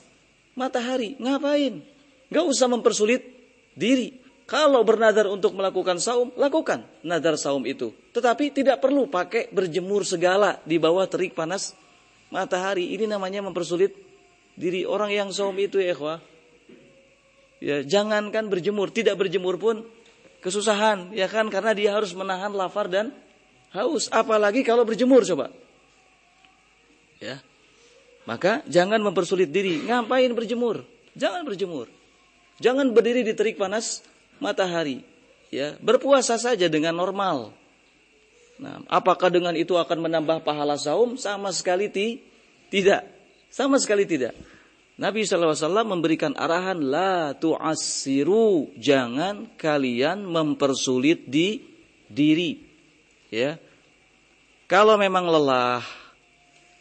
matahari. Ngapain? Gak usah mempersulit diri. Kalau bernadar untuk melakukan saum, lakukan nadar saum itu. Tetapi tidak perlu pakai berjemur segala di bawah terik panas matahari. Ini namanya mempersulit diri orang yang saum itu ya. Ya, jangankan berjemur, tidak berjemur pun kesusahan, ya kan? Karena dia harus menahan lapar dan haus. Apalagi kalau berjemur coba. Ya. Maka jangan mempersulit diri. Ngapain berjemur? Jangan berjemur. Jangan berdiri di terik panas matahari. Ya, berpuasa saja dengan normal. Nah, apakah dengan itu akan menambah pahala saum? Sama sekali ti tidak. Sama sekali tidak. Nabi SAW memberikan arahan la tu'assiru jangan kalian mempersulit di diri. Ya. Kalau memang lelah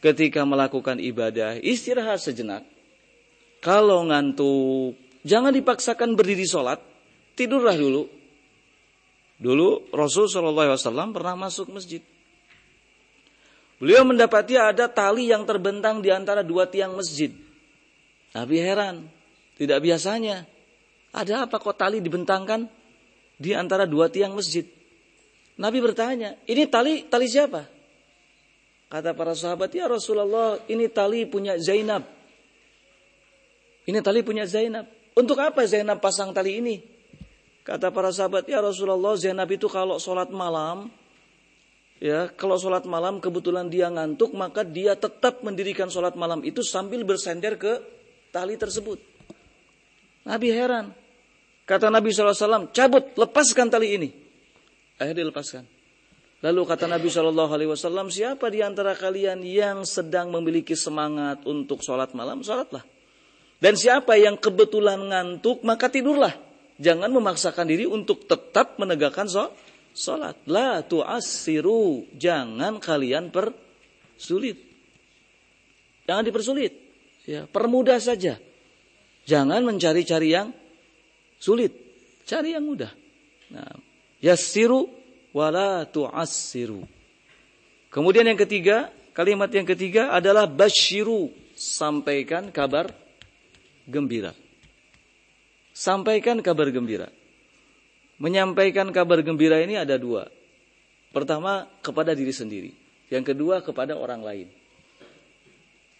ketika melakukan ibadah istirahat sejenak. Kalau ngantuk jangan dipaksakan berdiri sholat. Tidurlah dulu. Dulu Rasul SAW pernah masuk masjid. Beliau mendapati ada tali yang terbentang di antara dua tiang masjid Nabi heran, tidak biasanya. Ada apa kok tali dibentangkan di antara dua tiang masjid? Nabi bertanya, ini tali tali siapa? Kata para sahabat, ya Rasulullah, ini tali punya Zainab. Ini tali punya Zainab. Untuk apa Zainab pasang tali ini? Kata para sahabat, ya Rasulullah, Zainab itu kalau sholat malam, ya kalau sholat malam kebetulan dia ngantuk, maka dia tetap mendirikan sholat malam itu sambil bersender ke tali tersebut. Nabi heran. Kata Nabi SAW, cabut, lepaskan tali ini. Akhirnya dilepaskan. Lalu kata Nabi SAW, siapa di antara kalian yang sedang memiliki semangat untuk sholat malam, sholatlah. Dan siapa yang kebetulan ngantuk, maka tidurlah. Jangan memaksakan diri untuk tetap menegakkan sholat. La tu'assiru. Jangan kalian persulit. Jangan dipersulit. Ya, permudah saja. Jangan mencari-cari yang sulit. Cari yang mudah. Nah, yassiru wala tu'assiru. Kemudian yang ketiga, kalimat yang ketiga adalah basyiru. Sampaikan kabar gembira. Sampaikan kabar gembira. Menyampaikan kabar gembira ini ada dua. Pertama, kepada diri sendiri. Yang kedua, kepada orang lain.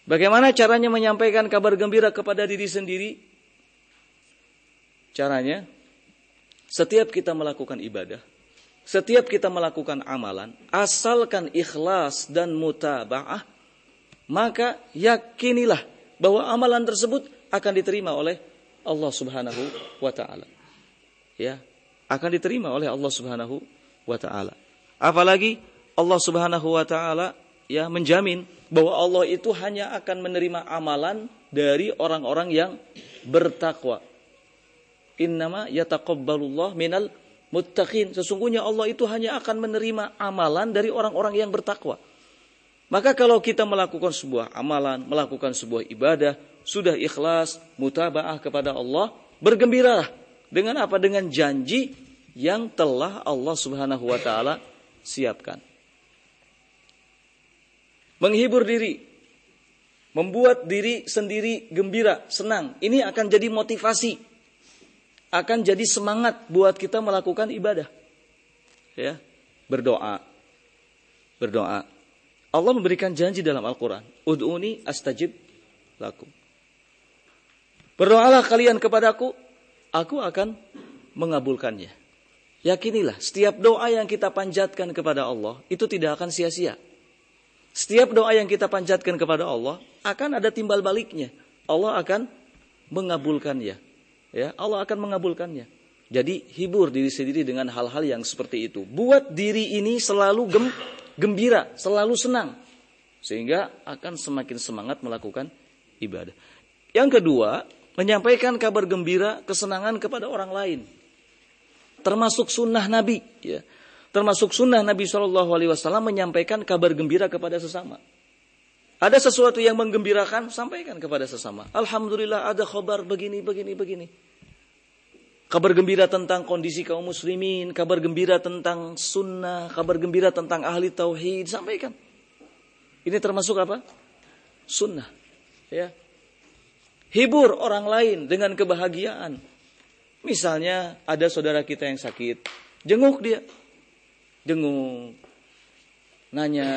Bagaimana caranya menyampaikan kabar gembira kepada diri sendiri? Caranya, setiap kita melakukan ibadah, setiap kita melakukan amalan, asalkan ikhlas dan mutaba'ah, maka yakinilah bahwa amalan tersebut akan diterima oleh Allah Subhanahu wa taala. Ya, akan diterima oleh Allah Subhanahu wa taala. Apalagi Allah Subhanahu wa taala ya menjamin bahwa Allah itu hanya akan menerima amalan dari orang-orang yang bertakwa. Innama yataqabbalullah minal muttaqin. Sesungguhnya Allah itu hanya akan menerima amalan dari orang-orang yang bertakwa. Maka kalau kita melakukan sebuah amalan, melakukan sebuah ibadah, sudah ikhlas, mutabaah kepada Allah, bergembiralah dengan apa? Dengan janji yang telah Allah Subhanahu wa taala siapkan menghibur diri, membuat diri sendiri gembira, senang. Ini akan jadi motivasi, akan jadi semangat buat kita melakukan ibadah. Ya, berdoa, berdoa. Allah memberikan janji dalam Al-Quran. Ud'uni astajib lakum. Berdoalah kalian kepadaku, aku akan mengabulkannya. Yakinilah, setiap doa yang kita panjatkan kepada Allah, itu tidak akan sia-sia. Setiap doa yang kita panjatkan kepada Allah akan ada timbal baliknya. Allah akan mengabulkannya. Ya, Allah akan mengabulkannya. Jadi hibur diri sendiri dengan hal-hal yang seperti itu. Buat diri ini selalu gem, gembira, selalu senang. Sehingga akan semakin semangat melakukan ibadah. Yang kedua, menyampaikan kabar gembira, kesenangan kepada orang lain. Termasuk sunnah Nabi. Ya. Termasuk sunnah Nabi Shallallahu Alaihi Wasallam menyampaikan kabar gembira kepada sesama. Ada sesuatu yang menggembirakan, sampaikan kepada sesama. Alhamdulillah ada kabar begini, begini, begini. Kabar gembira tentang kondisi kaum muslimin, kabar gembira tentang sunnah, kabar gembira tentang ahli tauhid, sampaikan. Ini termasuk apa? Sunnah. Ya. Hibur orang lain dengan kebahagiaan. Misalnya ada saudara kita yang sakit, jenguk dia, jenguk, nanya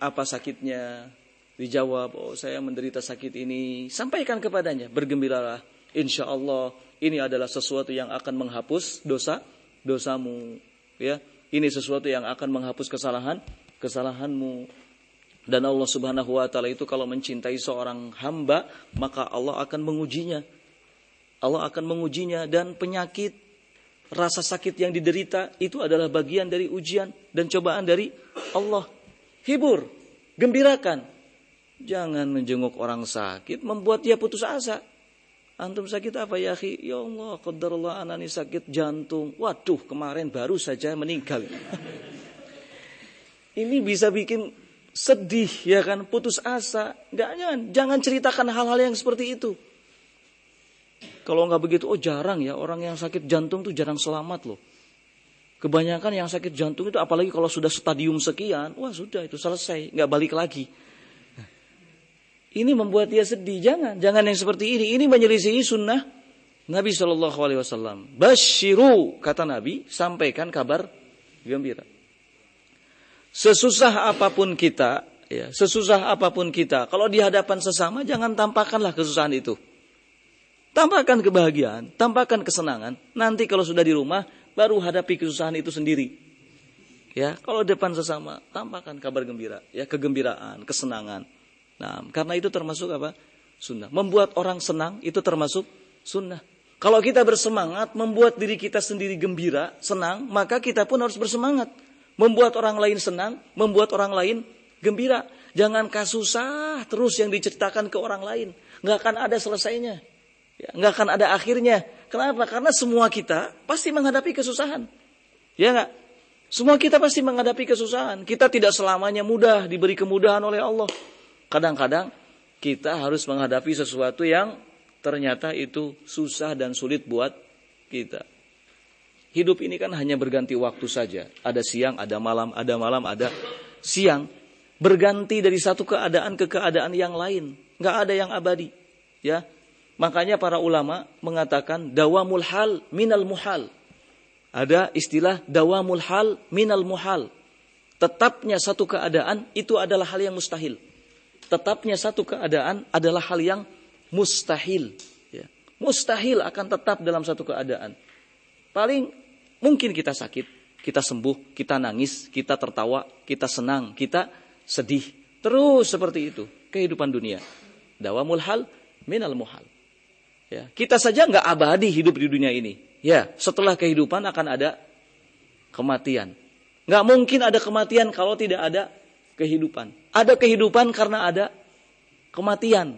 apa sakitnya, Dijawab, oh saya menderita sakit ini. Sampaikan kepadanya, bergembiralah. Insya Allah ini adalah sesuatu yang akan menghapus dosa dosamu. Ya, ini sesuatu yang akan menghapus kesalahan kesalahanmu. Dan Allah Subhanahu wa taala itu kalau mencintai seorang hamba, maka Allah akan mengujinya. Allah akan mengujinya dan penyakit rasa sakit yang diderita itu adalah bagian dari ujian dan cobaan dari Allah. Hibur, gembirakan, Jangan menjenguk orang sakit membuat dia putus asa. Antum sakit apa ya akhi? Ya Allah, qadarullah anani sakit jantung. Waduh, kemarin baru saja meninggal. *laughs* Ini bisa bikin sedih ya kan, putus asa. Jangan, jangan ceritakan hal-hal yang seperti itu. Kalau nggak begitu, oh jarang ya orang yang sakit jantung tuh jarang selamat loh. Kebanyakan yang sakit jantung itu apalagi kalau sudah stadium sekian, wah sudah itu selesai, nggak balik lagi. Ini membuat dia sedih. Jangan, jangan yang seperti ini. Ini menyelisihi sunnah Nabi Shallallahu Alaihi Wasallam. Bashiru kata Nabi, sampaikan kabar gembira. Sesusah apa pun kita, ya, sesusah apa pun kita, kalau di hadapan sesama jangan tampakkanlah kesusahan itu. Tampakkan kebahagiaan, tampakkan kesenangan. Nanti kalau sudah di rumah, baru hadapi kesusahan itu sendiri. Ya, kalau depan sesama, tampakkan kabar gembira, ya, kegembiraan, kesenangan. Nah, karena itu termasuk apa? Sunnah. Membuat orang senang itu termasuk sunnah. Kalau kita bersemangat, membuat diri kita sendiri gembira, senang, maka kita pun harus bersemangat. Membuat orang lain senang, membuat orang lain gembira. Jangan kasusah terus yang diceritakan ke orang lain. Nggak akan ada selesainya. Ya, nggak akan ada akhirnya. Kenapa? Karena semua kita pasti menghadapi kesusahan. Ya nggak? Semua kita pasti menghadapi kesusahan. Kita tidak selamanya mudah diberi kemudahan oleh Allah. Kadang-kadang kita harus menghadapi sesuatu yang ternyata itu susah dan sulit buat kita. Hidup ini kan hanya berganti waktu saja. Ada siang, ada malam, ada malam, ada siang. Berganti dari satu keadaan ke keadaan yang lain. Nggak ada yang abadi. Ya, Makanya para ulama mengatakan dawamul hal minal muhal. Ada istilah dawamul hal minal muhal. Tetapnya satu keadaan itu adalah hal yang mustahil tetapnya satu keadaan adalah hal yang mustahil. Ya. Mustahil akan tetap dalam satu keadaan. Paling mungkin kita sakit, kita sembuh, kita nangis, kita tertawa, kita senang, kita sedih. Terus seperti itu kehidupan dunia. Dawamul hal minal muhal. Ya, kita saja nggak abadi hidup di dunia ini. Ya, setelah kehidupan akan ada kematian. Nggak mungkin ada kematian kalau tidak ada kehidupan. Ada kehidupan karena ada kematian.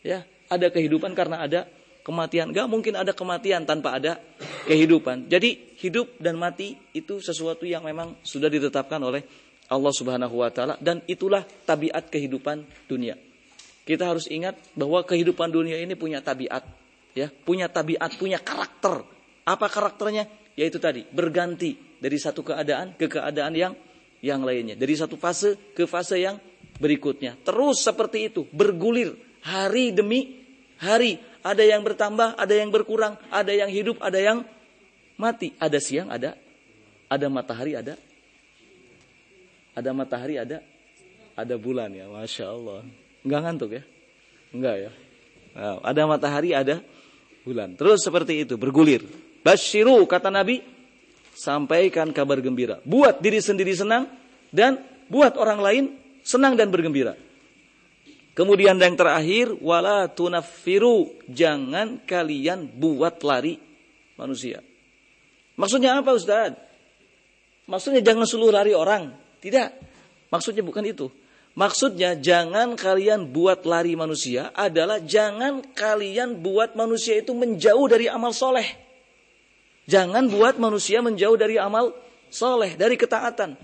Ya, ada kehidupan karena ada kematian. Gak mungkin ada kematian tanpa ada kehidupan. Jadi hidup dan mati itu sesuatu yang memang sudah ditetapkan oleh Allah Subhanahu wa taala dan itulah tabiat kehidupan dunia. Kita harus ingat bahwa kehidupan dunia ini punya tabiat, ya, punya tabiat, punya karakter. Apa karakternya? Yaitu tadi, berganti dari satu keadaan ke keadaan yang yang lainnya. Dari satu fase ke fase yang berikutnya. Terus seperti itu, bergulir hari demi hari. Ada yang bertambah, ada yang berkurang, ada yang hidup, ada yang mati. Ada siang, ada ada matahari, ada ada matahari, ada ada bulan ya, masya Allah. Enggak ngantuk ya? Enggak ya? Nah, ada matahari, ada bulan. Terus seperti itu, bergulir. Basyiru kata Nabi, sampaikan kabar gembira. Buat diri sendiri senang dan buat orang lain senang dan bergembira. Kemudian yang terakhir, wala tunafiru, jangan kalian buat lari manusia. Maksudnya apa Ustaz? Maksudnya jangan seluruh lari orang. Tidak. Maksudnya bukan itu. Maksudnya jangan kalian buat lari manusia adalah jangan kalian buat manusia itu menjauh dari amal soleh. Jangan buat manusia menjauh dari amal soleh, dari ketaatan.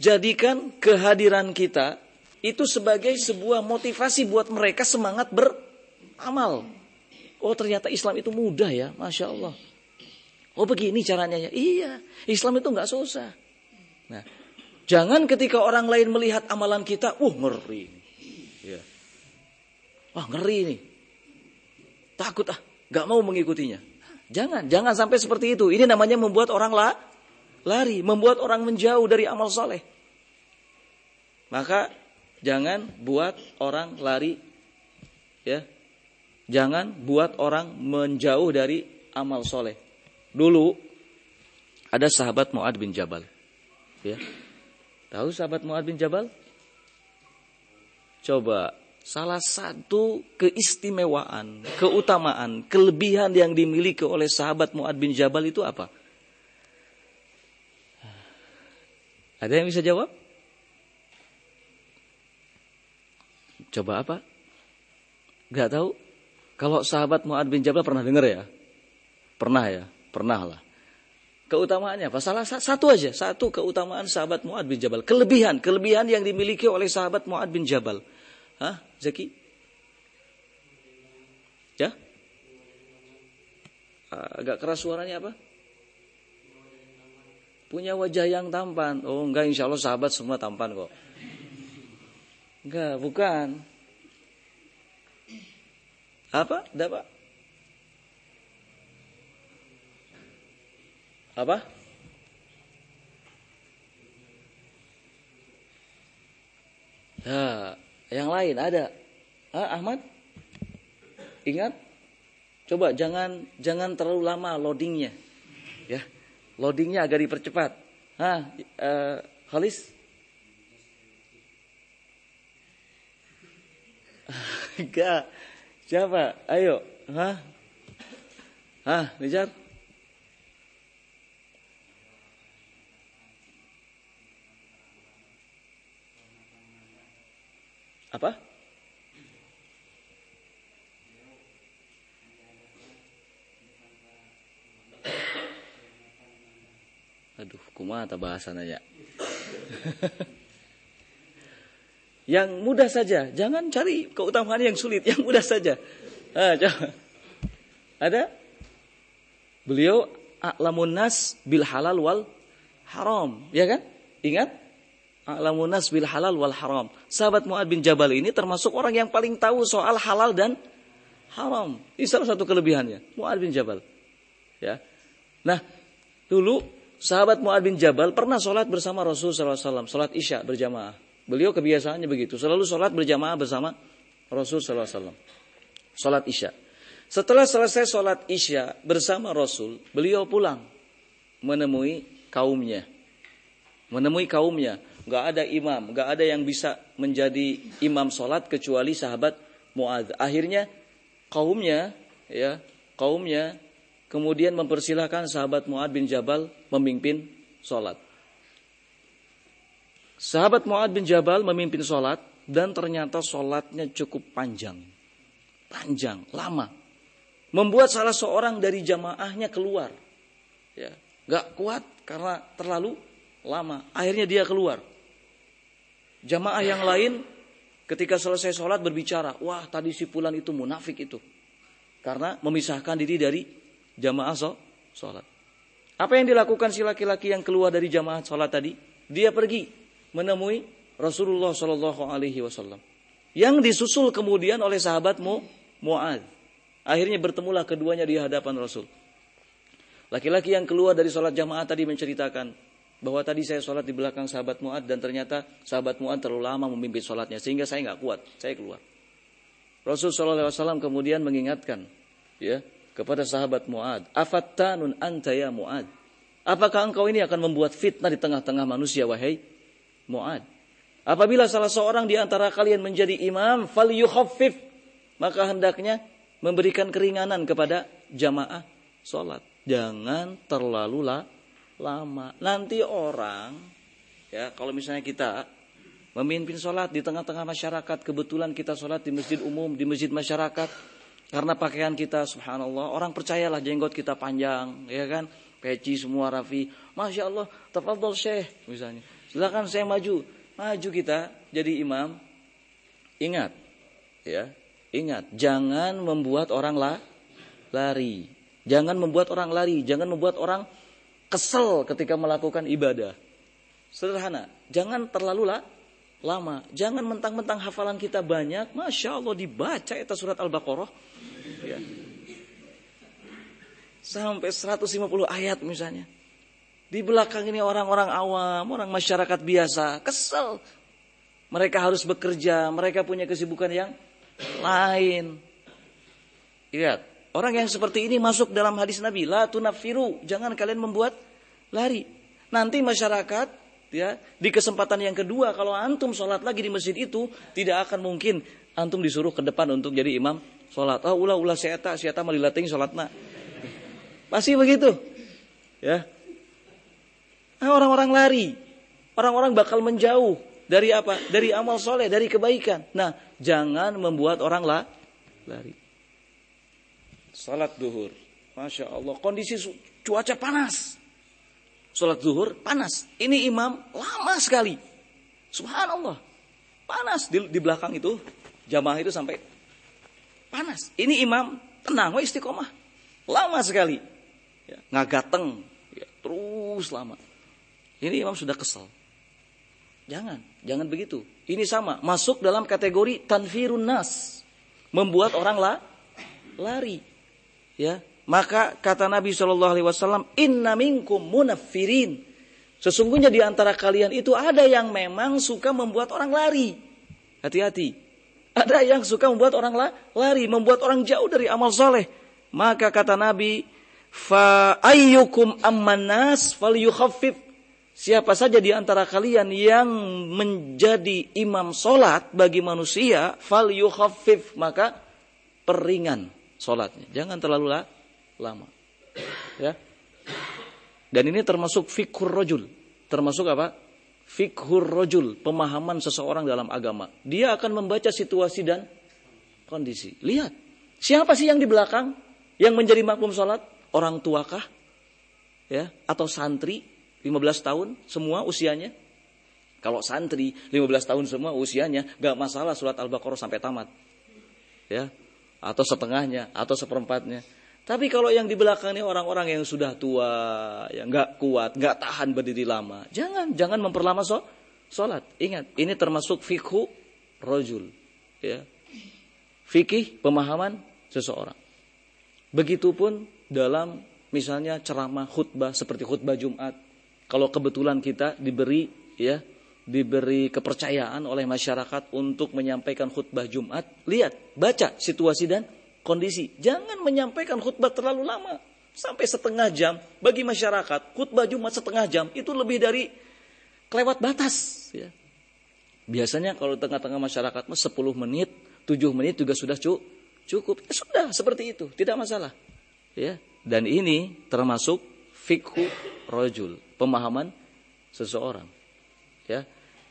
Jadikan kehadiran kita itu sebagai sebuah motivasi buat mereka semangat beramal. Oh ternyata Islam itu mudah ya, Masya Allah. Oh begini caranya ya. Iya, Islam itu nggak susah. Nah, jangan ketika orang lain melihat amalan kita, uh ngeri. Ya. Wah ngeri nih. Takut ah, nggak mau mengikutinya. Jangan, jangan sampai seperti itu. Ini namanya membuat orang la, lari, membuat orang menjauh dari amal soleh. Maka Jangan buat orang lari ya. Jangan buat orang menjauh dari amal soleh. Dulu ada sahabat Muad bin Jabal. Ya. Tahu sahabat Muad bin Jabal? Coba salah satu keistimewaan, keutamaan, kelebihan yang dimiliki oleh sahabat Muad bin Jabal itu apa? Ada yang bisa jawab? Coba apa? Gak tahu? Kalau sahabat Mu'ad bin Jabal pernah dengar ya? Pernah ya? Pernah lah. Keutamaannya apa? Salah satu aja. Satu keutamaan sahabat Mu'ad bin Jabal. Kelebihan. Kelebihan yang dimiliki oleh sahabat Mu'ad bin Jabal. Hah? Zaki? Ya? Agak keras suaranya apa? Punya wajah yang tampan. Oh enggak insya Allah sahabat semua tampan kok. Enggak, bukan. Apa? Ada apa? Ya, yang lain ada. Ah, Ahmad? Ingat? Coba jangan jangan terlalu lama loadingnya. Ya, loadingnya agak dipercepat. Hah, uh, Khalis? *laughs* Enggak. Siapa? Ayo. Hah? Hah, Nijar? Apa? Aduh, kumata bahasannya. *laughs* Yang mudah saja, jangan cari keutamaan yang sulit, yang mudah saja. Ah, Ada? Beliau a'lamun nas bil halal wal haram, ya kan? Ingat? A'lamun nas bil halal wal haram. Sahabat Mu'ad bin Jabal ini termasuk orang yang paling tahu soal halal dan haram. Ini salah satu kelebihannya, Mu'ad bin Jabal. Ya. Nah, dulu sahabat Mu'ad bin Jabal pernah sholat bersama Rasul SAW, sholat isya berjamaah. Beliau kebiasaannya begitu, selalu sholat berjamaah bersama Rasul Wasallam. Sholat isya. Setelah selesai sholat isya bersama Rasul, beliau pulang menemui kaumnya. Menemui kaumnya, nggak ada imam, nggak ada yang bisa menjadi imam sholat kecuali sahabat Muad. Akhirnya kaumnya, ya kaumnya kemudian mempersilahkan sahabat Muad bin Jabal memimpin sholat. Sahabat Mu'ad bin Jabal memimpin sholat dan ternyata sholatnya cukup panjang. Panjang, lama. Membuat salah seorang dari jamaahnya keluar. Ya, gak kuat karena terlalu lama. Akhirnya dia keluar. Jamaah yang lain ketika selesai sholat berbicara, wah tadi si pulan itu munafik itu. Karena memisahkan diri dari jamaah sholat. Apa yang dilakukan si laki-laki yang keluar dari jamaah sholat tadi? Dia pergi menemui Rasulullah Shallallahu Alaihi Wasallam yang disusul kemudian oleh sahabatmu Muad. Akhirnya bertemulah keduanya di hadapan Rasul. Laki-laki yang keluar dari sholat jamaah tadi menceritakan bahwa tadi saya sholat di belakang sahabat Muad dan ternyata sahabat Muad terlalu lama memimpin sholatnya sehingga saya nggak kuat, saya keluar. Rasul Wasallam kemudian mengingatkan, ya kepada sahabat Muad, afattanun anta ya Muad. Apakah engkau ini akan membuat fitnah di tengah-tengah manusia wahai Mu'ad. Apabila salah seorang di antara kalian menjadi imam, fal yukhaffif, maka hendaknya memberikan keringanan kepada jamaah sholat. Jangan terlalu lama. Nanti orang, ya kalau misalnya kita memimpin sholat di tengah-tengah masyarakat, kebetulan kita sholat di masjid umum, di masjid masyarakat, karena pakaian kita, subhanallah, orang percayalah jenggot kita panjang, ya kan, peci semua rafi, masya Allah, tafadhol syekh, misalnya. Silakan saya maju. Maju kita jadi imam. Ingat, ya, ingat, jangan membuat orang la, lari. Jangan membuat orang lari, jangan membuat orang kesel ketika melakukan ibadah. Sederhana, jangan terlalu la, lama. Jangan mentang-mentang hafalan kita banyak, masya Allah dibaca itu surat Al-Baqarah. Ya. Sampai 150 ayat misalnya. Di belakang ini orang-orang awam, orang masyarakat biasa, kesel. Mereka harus bekerja, mereka punya kesibukan yang lain. Lihat, orang yang seperti ini masuk dalam hadis Nabi, la tunafiru, jangan kalian membuat lari. Nanti masyarakat ya di kesempatan yang kedua kalau antum sholat lagi di masjid itu tidak akan mungkin antum disuruh ke depan untuk jadi imam sholat. Oh ulah ulah saya tak melilating sholat nak. Pasti begitu, ya. Nah, orang-orang lari, orang-orang bakal menjauh dari apa? Dari amal soleh, dari kebaikan. Nah, jangan membuat orang lah lari. Salat duhur, masya Allah, kondisi cuaca panas. Salat duhur panas. Ini imam lama sekali. Subhanallah, panas di, di belakang itu jamaah itu sampai panas. Ini imam tenang, wa istiqomah, lama sekali. Ya, ngagateng, ya, terus lama. Ini imam sudah kesel. Jangan, jangan begitu. Ini sama, masuk dalam kategori tanfirun nas. Membuat orang lah lari. Ya, maka kata Nabi Shallallahu alaihi wasallam, "Inna minkum munafirin." Sesungguhnya di antara kalian itu ada yang memang suka membuat orang lari. Hati-hati. Ada yang suka membuat orang lari, membuat orang jauh dari amal soleh. Maka kata Nabi, fa ayyukum ammanas falyukhaffif Siapa saja di antara kalian yang menjadi imam solat bagi manusia, fal yukhaffif, maka peringan solatnya. Jangan terlalu lama. Ya. Dan ini termasuk fikhur rojul. Termasuk apa? Fikhur rojul, pemahaman seseorang dalam agama. Dia akan membaca situasi dan kondisi. Lihat, siapa sih yang di belakang yang menjadi makmum solat? Orang tuakah? Ya, atau santri 15 tahun semua usianya. Kalau santri 15 tahun semua usianya gak masalah surat Al-Baqarah sampai tamat. Ya, atau setengahnya atau seperempatnya. Tapi kalau yang di belakang ini orang-orang yang sudah tua, yang nggak kuat, nggak tahan berdiri lama, jangan jangan memperlama so, sholat. Ingat, ini termasuk fikhu rojul, ya, fikih pemahaman seseorang. Begitupun dalam misalnya ceramah khutbah seperti khutbah Jumat, kalau kebetulan kita diberi ya diberi kepercayaan oleh masyarakat untuk menyampaikan khutbah Jumat, lihat, baca situasi dan kondisi. Jangan menyampaikan khutbah terlalu lama, sampai setengah jam. Bagi masyarakat, khutbah Jumat setengah jam itu lebih dari kelewat batas. Ya. Biasanya kalau tengah-tengah masyarakat 10 menit, 7 menit juga sudah cukup. Ya sudah, seperti itu, tidak masalah. Ya. Dan ini termasuk fikhu rojul pemahaman seseorang.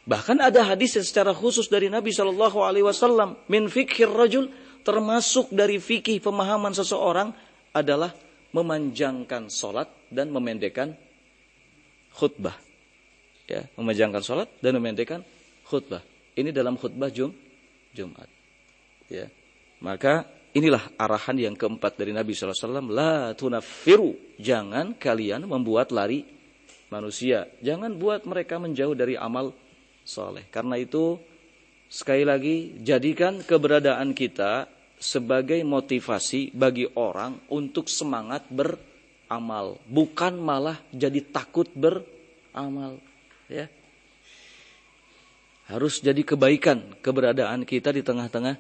Bahkan ada hadis yang secara khusus dari Nabi Shallallahu Alaihi Wasallam min fikir rajul termasuk dari fikih pemahaman seseorang adalah memanjangkan sholat dan memendekkan khutbah. Ya, memanjangkan sholat dan memendekkan khutbah. Ini dalam khutbah Jum, Jumat. Ya, maka inilah arahan yang keempat dari Nabi SAW. La tunafiru. Jangan kalian membuat lari manusia. Jangan buat mereka menjauh dari amal soleh. Karena itu sekali lagi jadikan keberadaan kita sebagai motivasi bagi orang untuk semangat beramal. Bukan malah jadi takut beramal. Ya. Harus jadi kebaikan keberadaan kita di tengah-tengah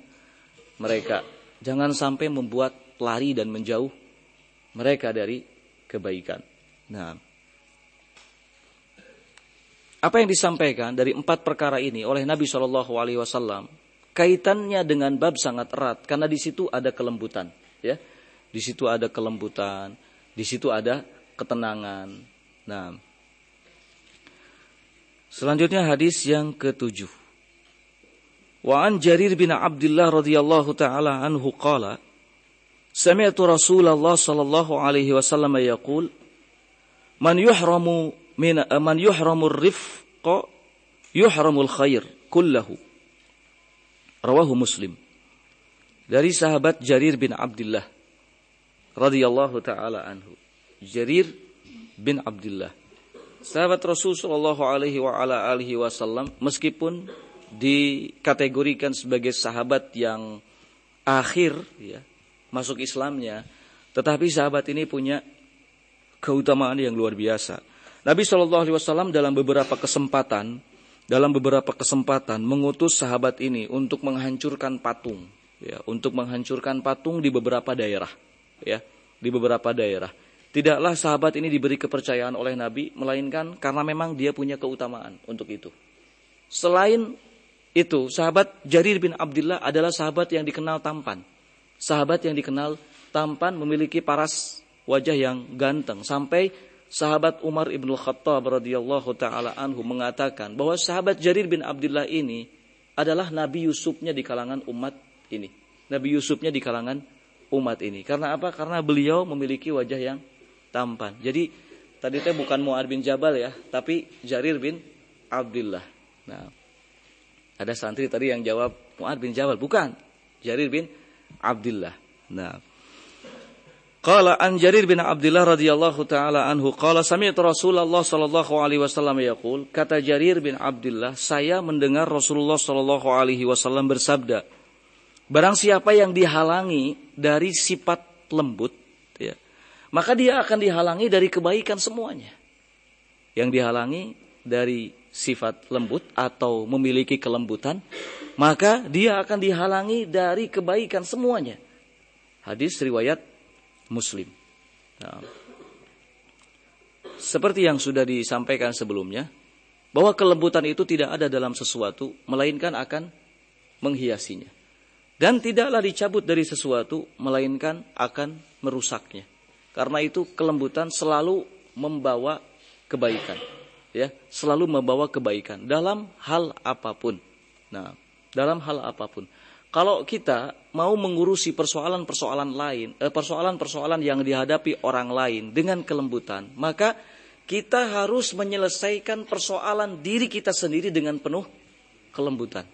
mereka. Jangan sampai membuat lari dan menjauh mereka dari kebaikan. Nah, apa yang disampaikan dari empat perkara ini oleh Nabi Shallallahu Alaihi Wasallam kaitannya dengan bab sangat erat karena di situ ada kelembutan, ya, di situ ada kelembutan, di situ ada ketenangan. Nah, selanjutnya hadis yang ketujuh. Wa an Jarir bin Abdullah radhiyallahu taala anhu qala Sami'tu Rasulullah sallallahu alaihi wasallam yaqul Man yuhramu min man yuhramur rifqa yuhramul khair kullahu. Rawahu Muslim. Dari sahabat Jarir bin Abdullah radhiyallahu taala anhu. Jarir bin Abdullah. Sahabat Rasul sallallahu alaihi wa ala alihi wasallam meskipun dikategorikan sebagai sahabat yang akhir ya, masuk Islamnya, tetapi sahabat ini punya keutamaan yang luar biasa. Nabi Shallallahu Alaihi Wasallam dalam beberapa kesempatan dalam beberapa kesempatan mengutus sahabat ini untuk menghancurkan patung, ya, untuk menghancurkan patung di beberapa daerah, ya, di beberapa daerah. Tidaklah sahabat ini diberi kepercayaan oleh Nabi, melainkan karena memang dia punya keutamaan untuk itu. Selain itu, sahabat Jarir bin Abdullah adalah sahabat yang dikenal tampan. Sahabat yang dikenal tampan memiliki paras wajah yang ganteng sampai sahabat Umar ibn Khattab radhiyallahu taala anhu mengatakan bahwa sahabat Jarir bin Abdullah ini adalah Nabi Yusufnya di kalangan umat ini. Nabi Yusufnya di kalangan umat ini. Karena apa? Karena beliau memiliki wajah yang tampan. Jadi tadi teh bukan Muad bin Jabal ya, tapi Jarir bin Abdullah. Nah, ada santri tadi yang jawab Muad bin Jabal, bukan. Jarir bin Abdullah. Nah, Qala an Jarir bin Abdullah radhiyallahu taala anhu qala sami'tu Rasulullah sallallahu alaihi wasallam yaqul kata Jarir bin Abdullah saya mendengar Rasulullah sallallahu alaihi wasallam bersabda Barang siapa yang dihalangi dari sifat lembut ya maka dia akan dihalangi dari kebaikan semuanya. Yang dihalangi dari sifat lembut atau memiliki kelembutan maka dia akan dihalangi dari kebaikan semuanya Hadis riwayat Muslim. Nah, seperti yang sudah disampaikan sebelumnya, bahwa kelembutan itu tidak ada dalam sesuatu, melainkan akan menghiasinya. Dan tidaklah dicabut dari sesuatu, melainkan akan merusaknya. Karena itu kelembutan selalu membawa kebaikan. ya Selalu membawa kebaikan dalam hal apa pun. Nah, dalam hal apa pun. Kalau kita mau mengurusi persoalan-persoalan lain, eh, persoalan-persoalan yang dihadapi orang lain dengan kelembutan, maka kita harus menyelesaikan persoalan diri kita sendiri dengan penuh kelembutan.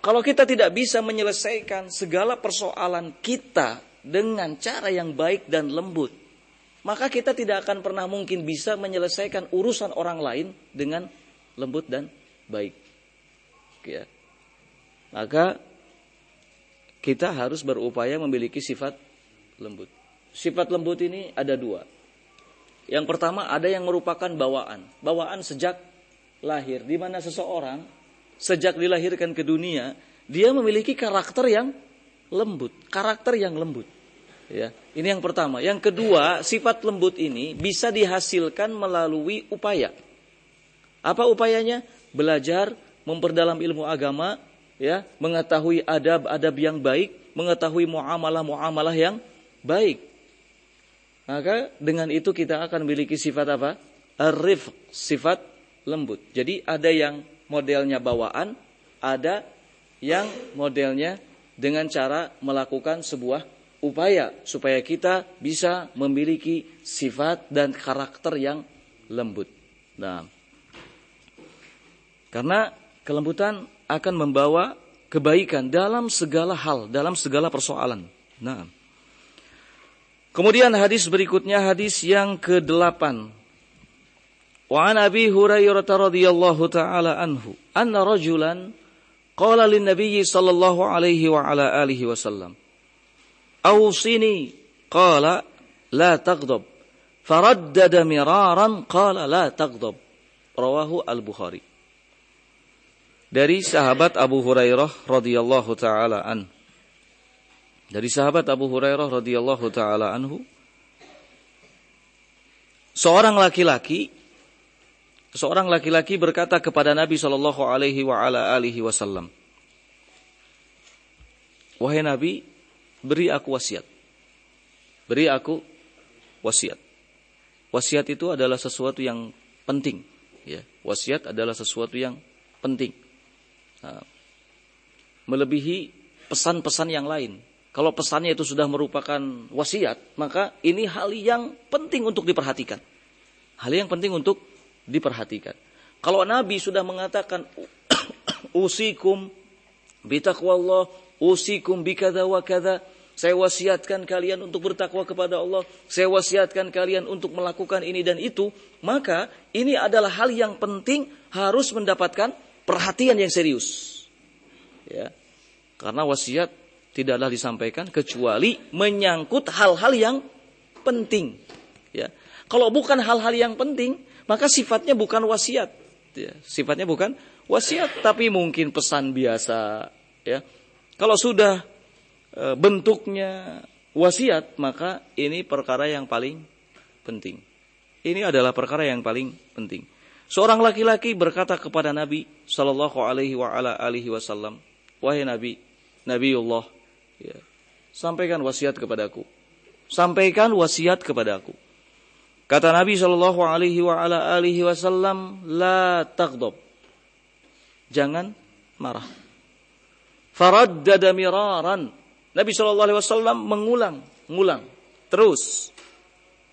Kalau kita tidak bisa menyelesaikan segala persoalan kita dengan cara yang baik dan lembut, maka kita tidak akan pernah mungkin bisa menyelesaikan urusan orang lain dengan lembut dan baik. Ya. Maka kita harus berupaya memiliki sifat lembut. Sifat lembut ini ada dua. Yang pertama ada yang merupakan bawaan. Bawaan sejak lahir. Di mana seseorang sejak dilahirkan ke dunia, dia memiliki karakter yang lembut. Karakter yang lembut. Ya, ini yang pertama. Yang kedua, sifat lembut ini bisa dihasilkan melalui upaya. Apa upayanya? Belajar, memperdalam ilmu agama, ya, mengetahui adab-adab yang baik, mengetahui muamalah-muamalah yang baik. Maka dengan itu kita akan memiliki sifat apa? Arif, sifat lembut. Jadi ada yang modelnya bawaan, ada yang modelnya dengan cara melakukan sebuah upaya supaya kita bisa memiliki sifat dan karakter yang lembut. Nah, karena kelembutan akan membawa kebaikan dalam segala hal, dalam segala persoalan. Nah. Kemudian hadis berikutnya hadis yang ke-8. Wa an Abi Hurairah radhiyallahu taala anhu, anna rajulan qala lin nabiy sallallahu alaihi wa ala alihi wasallam. Awsini qala la taghdab. Faraddada miraran qala la taghdab. Rawahu Al-Bukhari dari sahabat Abu Hurairah radhiyallahu taala an. Dari sahabat Abu Hurairah radhiyallahu taala anhu seorang laki-laki seorang laki-laki berkata kepada Nabi sallallahu alaihi wa ala alihi wasallam Wahai Nabi, beri aku wasiat. Beri aku wasiat. Wasiat itu adalah sesuatu yang penting, ya. Wasiat adalah sesuatu yang penting. Nah, melebihi pesan-pesan yang lain. Kalau pesannya itu sudah merupakan wasiat, maka ini hal yang penting untuk diperhatikan. Hal yang penting untuk diperhatikan. Kalau Nabi sudah mengatakan *coughs* usikum bitaqwallah, usikum bikada wa kada, saya wasiatkan kalian untuk bertakwa kepada Allah, saya wasiatkan kalian untuk melakukan ini dan itu, maka ini adalah hal yang penting harus mendapatkan perhatian yang serius. Ya. Karena wasiat tidaklah disampaikan kecuali menyangkut hal-hal yang penting. Ya. Kalau bukan hal-hal yang penting, maka sifatnya bukan wasiat. Ya, sifatnya bukan wasiat tapi mungkin pesan biasa ya. Kalau sudah e, bentuknya wasiat maka ini perkara yang paling penting. Ini adalah perkara yang paling penting. Seorang laki-laki berkata kepada Nabi Shallallahu Alaihi Wasallam, wahai Nabi, Nabiullah, ya, sampaikan wasiat kepadaku. Sampaikan wasiat kepadaku. Kata Nabi Shallallahu Alaihi Wasallam, la takdob, jangan marah. Faraddada miraran. Nabi Shallallahu Alaihi Wasallam mengulang, mengulang, terus.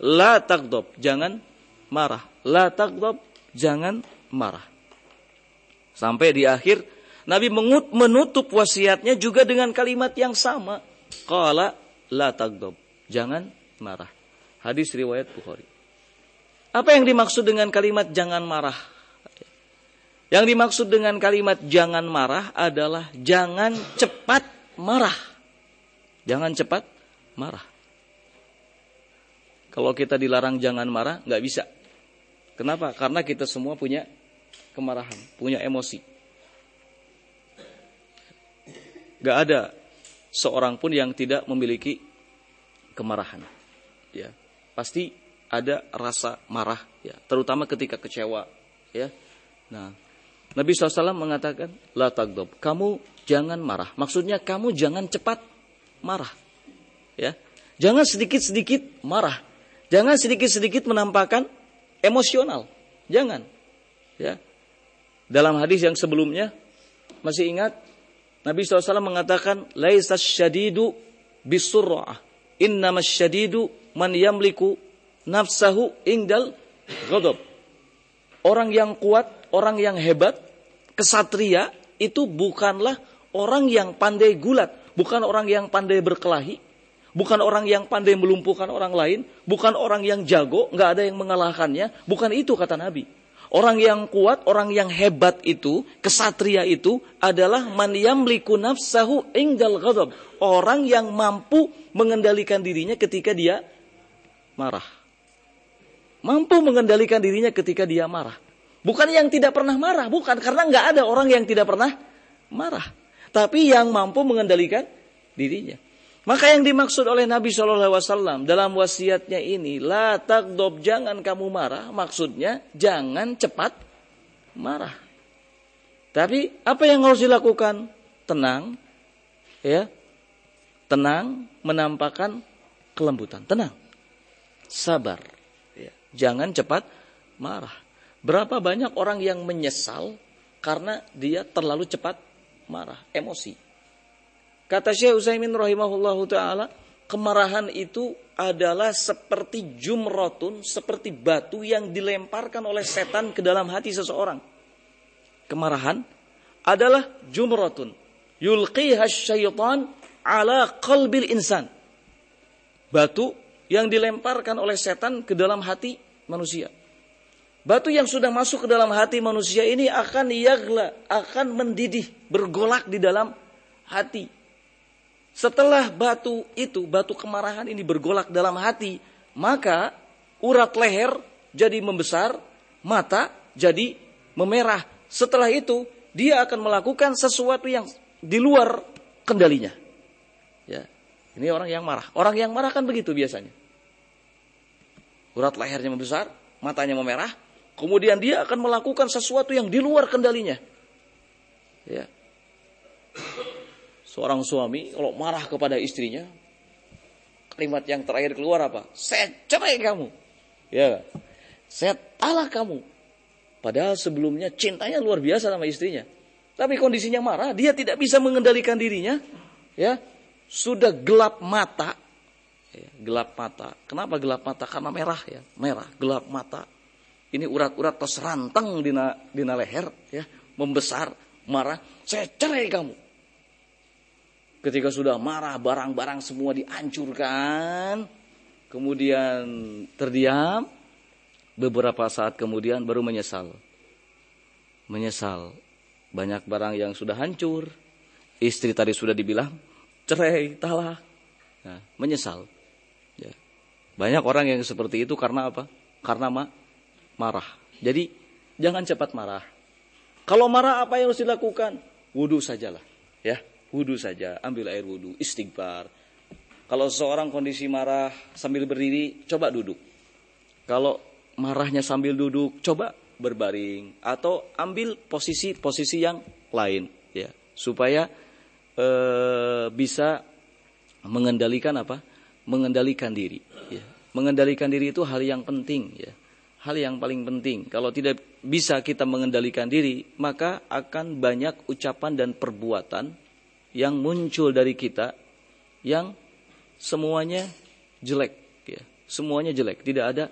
La takdob, jangan marah. La takdob, jangan marah. Sampai di akhir Nabi menutup wasiatnya juga dengan kalimat yang sama. Qala la tagdob. Jangan marah. Hadis riwayat Bukhari. Apa yang dimaksud dengan kalimat jangan marah? Yang dimaksud dengan kalimat jangan marah adalah jangan cepat marah. Jangan cepat marah. Kalau kita dilarang jangan marah, nggak bisa. Kenapa? Karena kita semua punya kemarahan, punya emosi. Gak ada seorang pun yang tidak memiliki kemarahan. Ya, pasti ada rasa marah, ya, terutama ketika kecewa. Ya, nah, Nabi SAW mengatakan, la tagdob, kamu jangan marah. Maksudnya kamu jangan cepat marah. Ya, jangan sedikit-sedikit marah. Jangan sedikit-sedikit menampakkan emosional. Jangan. Ya. Dalam hadis yang sebelumnya masih ingat Nabi SAW mengatakan, Laisas syadidu bisurra'ah. Innamas syadidu man yamliku nafsahu ingdal ghadab. Orang yang kuat, orang yang hebat, kesatria, itu bukanlah orang yang pandai gulat. Bukan orang yang pandai berkelahi. Bukan orang yang pandai melumpuhkan orang lain. Bukan orang yang jago, nggak ada yang mengalahkannya. Bukan itu kata Nabi. Orang yang kuat, orang yang hebat itu, kesatria itu adalah man yamliku nafsahu ingdal ghadab. Orang yang mampu mengendalikan dirinya ketika dia marah. Mampu mengendalikan dirinya ketika dia marah. Bukan yang tidak pernah marah, bukan karena nggak ada orang yang tidak pernah marah. Tapi yang mampu mengendalikan dirinya. Maka yang dimaksud oleh Nabi Shallallahu Alaihi Wasallam dalam wasiatnya ini, la takdob jangan kamu marah. Maksudnya jangan cepat marah. Tapi apa yang harus dilakukan? Tenang, ya, tenang, menampakkan kelembutan. Tenang, sabar. Ya. Jangan cepat marah. Berapa banyak orang yang menyesal karena dia terlalu cepat marah, emosi. Kata Syekh Utsaimin rahimahullahu taala, kemarahan itu adalah seperti jumrotun, seperti batu yang dilemparkan oleh setan ke dalam hati seseorang. Kemarahan adalah jumrotun. Yulqiha syaitan ala qalbil insan. Batu yang dilemparkan oleh setan ke dalam hati manusia. Batu yang sudah masuk ke dalam hati manusia ini akan yagla, akan mendidih, bergolak di dalam hati. Setelah batu itu, batu kemarahan ini bergolak dalam hati, maka urat leher jadi membesar, mata jadi memerah. Setelah itu, dia akan melakukan sesuatu yang di luar kendalinya. Ya. Ini orang yang marah. Orang yang marah kan begitu biasanya. Urat lehernya membesar, matanya memerah, kemudian dia akan melakukan sesuatu yang di luar kendalinya. Ya. Seorang suami kalau marah kepada istrinya, kalimat yang terakhir keluar apa? Saya cerai kamu. Ya, saya talak kamu. Padahal sebelumnya cintanya luar biasa sama istrinya. Tapi kondisinya marah, dia tidak bisa mengendalikan dirinya. Ya, sudah gelap mata. Ya, gelap mata. Kenapa gelap mata? Karena merah ya, merah, gelap mata. Ini urat-urat tos rantang di dina leher, ya, membesar, marah. Saya cerai kamu. Ketika sudah marah, barang-barang semua dihancurkan. Kemudian terdiam. Beberapa saat kemudian baru menyesal. Menyesal. Banyak barang yang sudah hancur. Istri tadi sudah dibilang, cerai, talak. Nah, menyesal. Ya. Banyak orang yang seperti itu karena apa? Karena ma marah. Jadi Jangan cepat marah. Kalau marah apa yang harus dilakukan? Wudhu sajalah. Ya, wudhu saja. Ambil air wudhu, istighfar. Kalau seseorang kondisi marah sambil berdiri, coba duduk. Kalau marahnya sambil duduk, coba berbaring atau ambil posisi-posisi yang lain ya supaya e, bisa mengendalikan apa? Mengendalikan diri ya. Mengendalikan diri itu hal yang penting ya. Hal yang paling penting. Kalau tidak bisa kita mengendalikan diri, maka akan banyak ucapan dan perbuatan yang muncul dari kita yang semuanya jelek ya. Semuanya jelek, tidak ada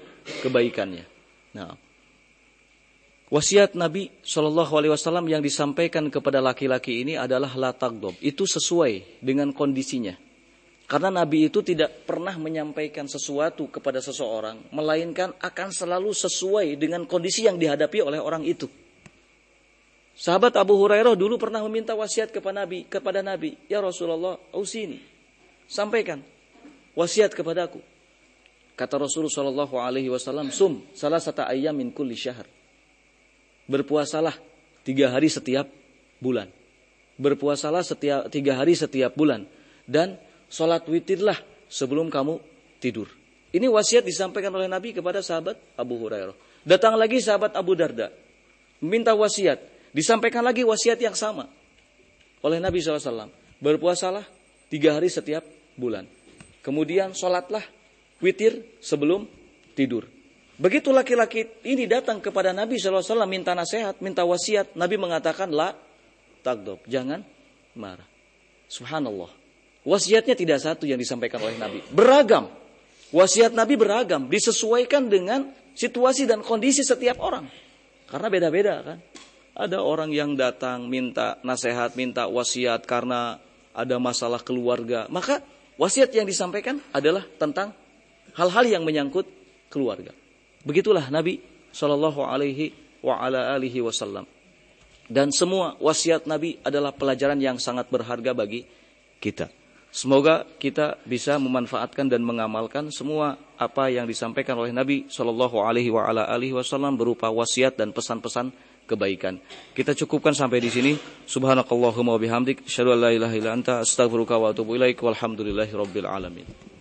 kebaikannya. Nah, Wasiat Nabi Shallallahu Alaihi Wasallam yang disampaikan kepada laki-laki ini adalah la Itu sesuai dengan kondisinya. Karena Nabi itu tidak pernah menyampaikan sesuatu kepada seseorang, melainkan akan selalu sesuai dengan kondisi yang dihadapi oleh orang itu. Sahabat Abu Hurairah dulu pernah meminta wasiat kepada Nabi, kepada Nabi, ya Rasulullah, ausini, sampaikan wasiat kepadaku. Kata Rasulullah Shallallahu Alaihi Wasallam, sum salah satu ayam min kulli syahr berpuasalah tiga hari setiap bulan. Berpuasalah setiap tiga hari setiap bulan dan sholat witirlah sebelum kamu tidur. Ini wasiat disampaikan oleh Nabi kepada sahabat Abu Hurairah. Datang lagi sahabat Abu Darda, minta wasiat, disampaikan lagi wasiat yang sama oleh Nabi SAW. Berpuasalah tiga hari setiap bulan. Kemudian sholatlah witir sebelum tidur. Begitu laki-laki ini datang kepada Nabi SAW minta nasihat, minta wasiat. Nabi mengatakan, la takdob, jangan marah. Subhanallah. Wasiatnya tidak satu yang disampaikan oleh Nabi. Beragam. Wasiat Nabi beragam. Disesuaikan dengan situasi dan kondisi setiap orang. Karena beda-beda kan. Ada orang yang datang minta nasihat, minta wasiat karena ada masalah keluarga. Maka wasiat yang disampaikan adalah tentang hal-hal yang menyangkut keluarga. Begitulah Nabi Shallallahu Alaihi wa ala alihi Wasallam. Dan semua wasiat Nabi adalah pelajaran yang sangat berharga bagi kita. Semoga kita bisa memanfaatkan dan mengamalkan semua apa yang disampaikan oleh Nabi Shallallahu Alaihi wa ala alihi Wasallam berupa wasiat dan pesan-pesan kebaikan. Kita cukupkan sampai di sini. Subhanakallahumma wa bihamdik, asyhadu an la ilaha illa anta, astaghfiruka wa atubu ilaik. Walhamdulillahirabbil alamin.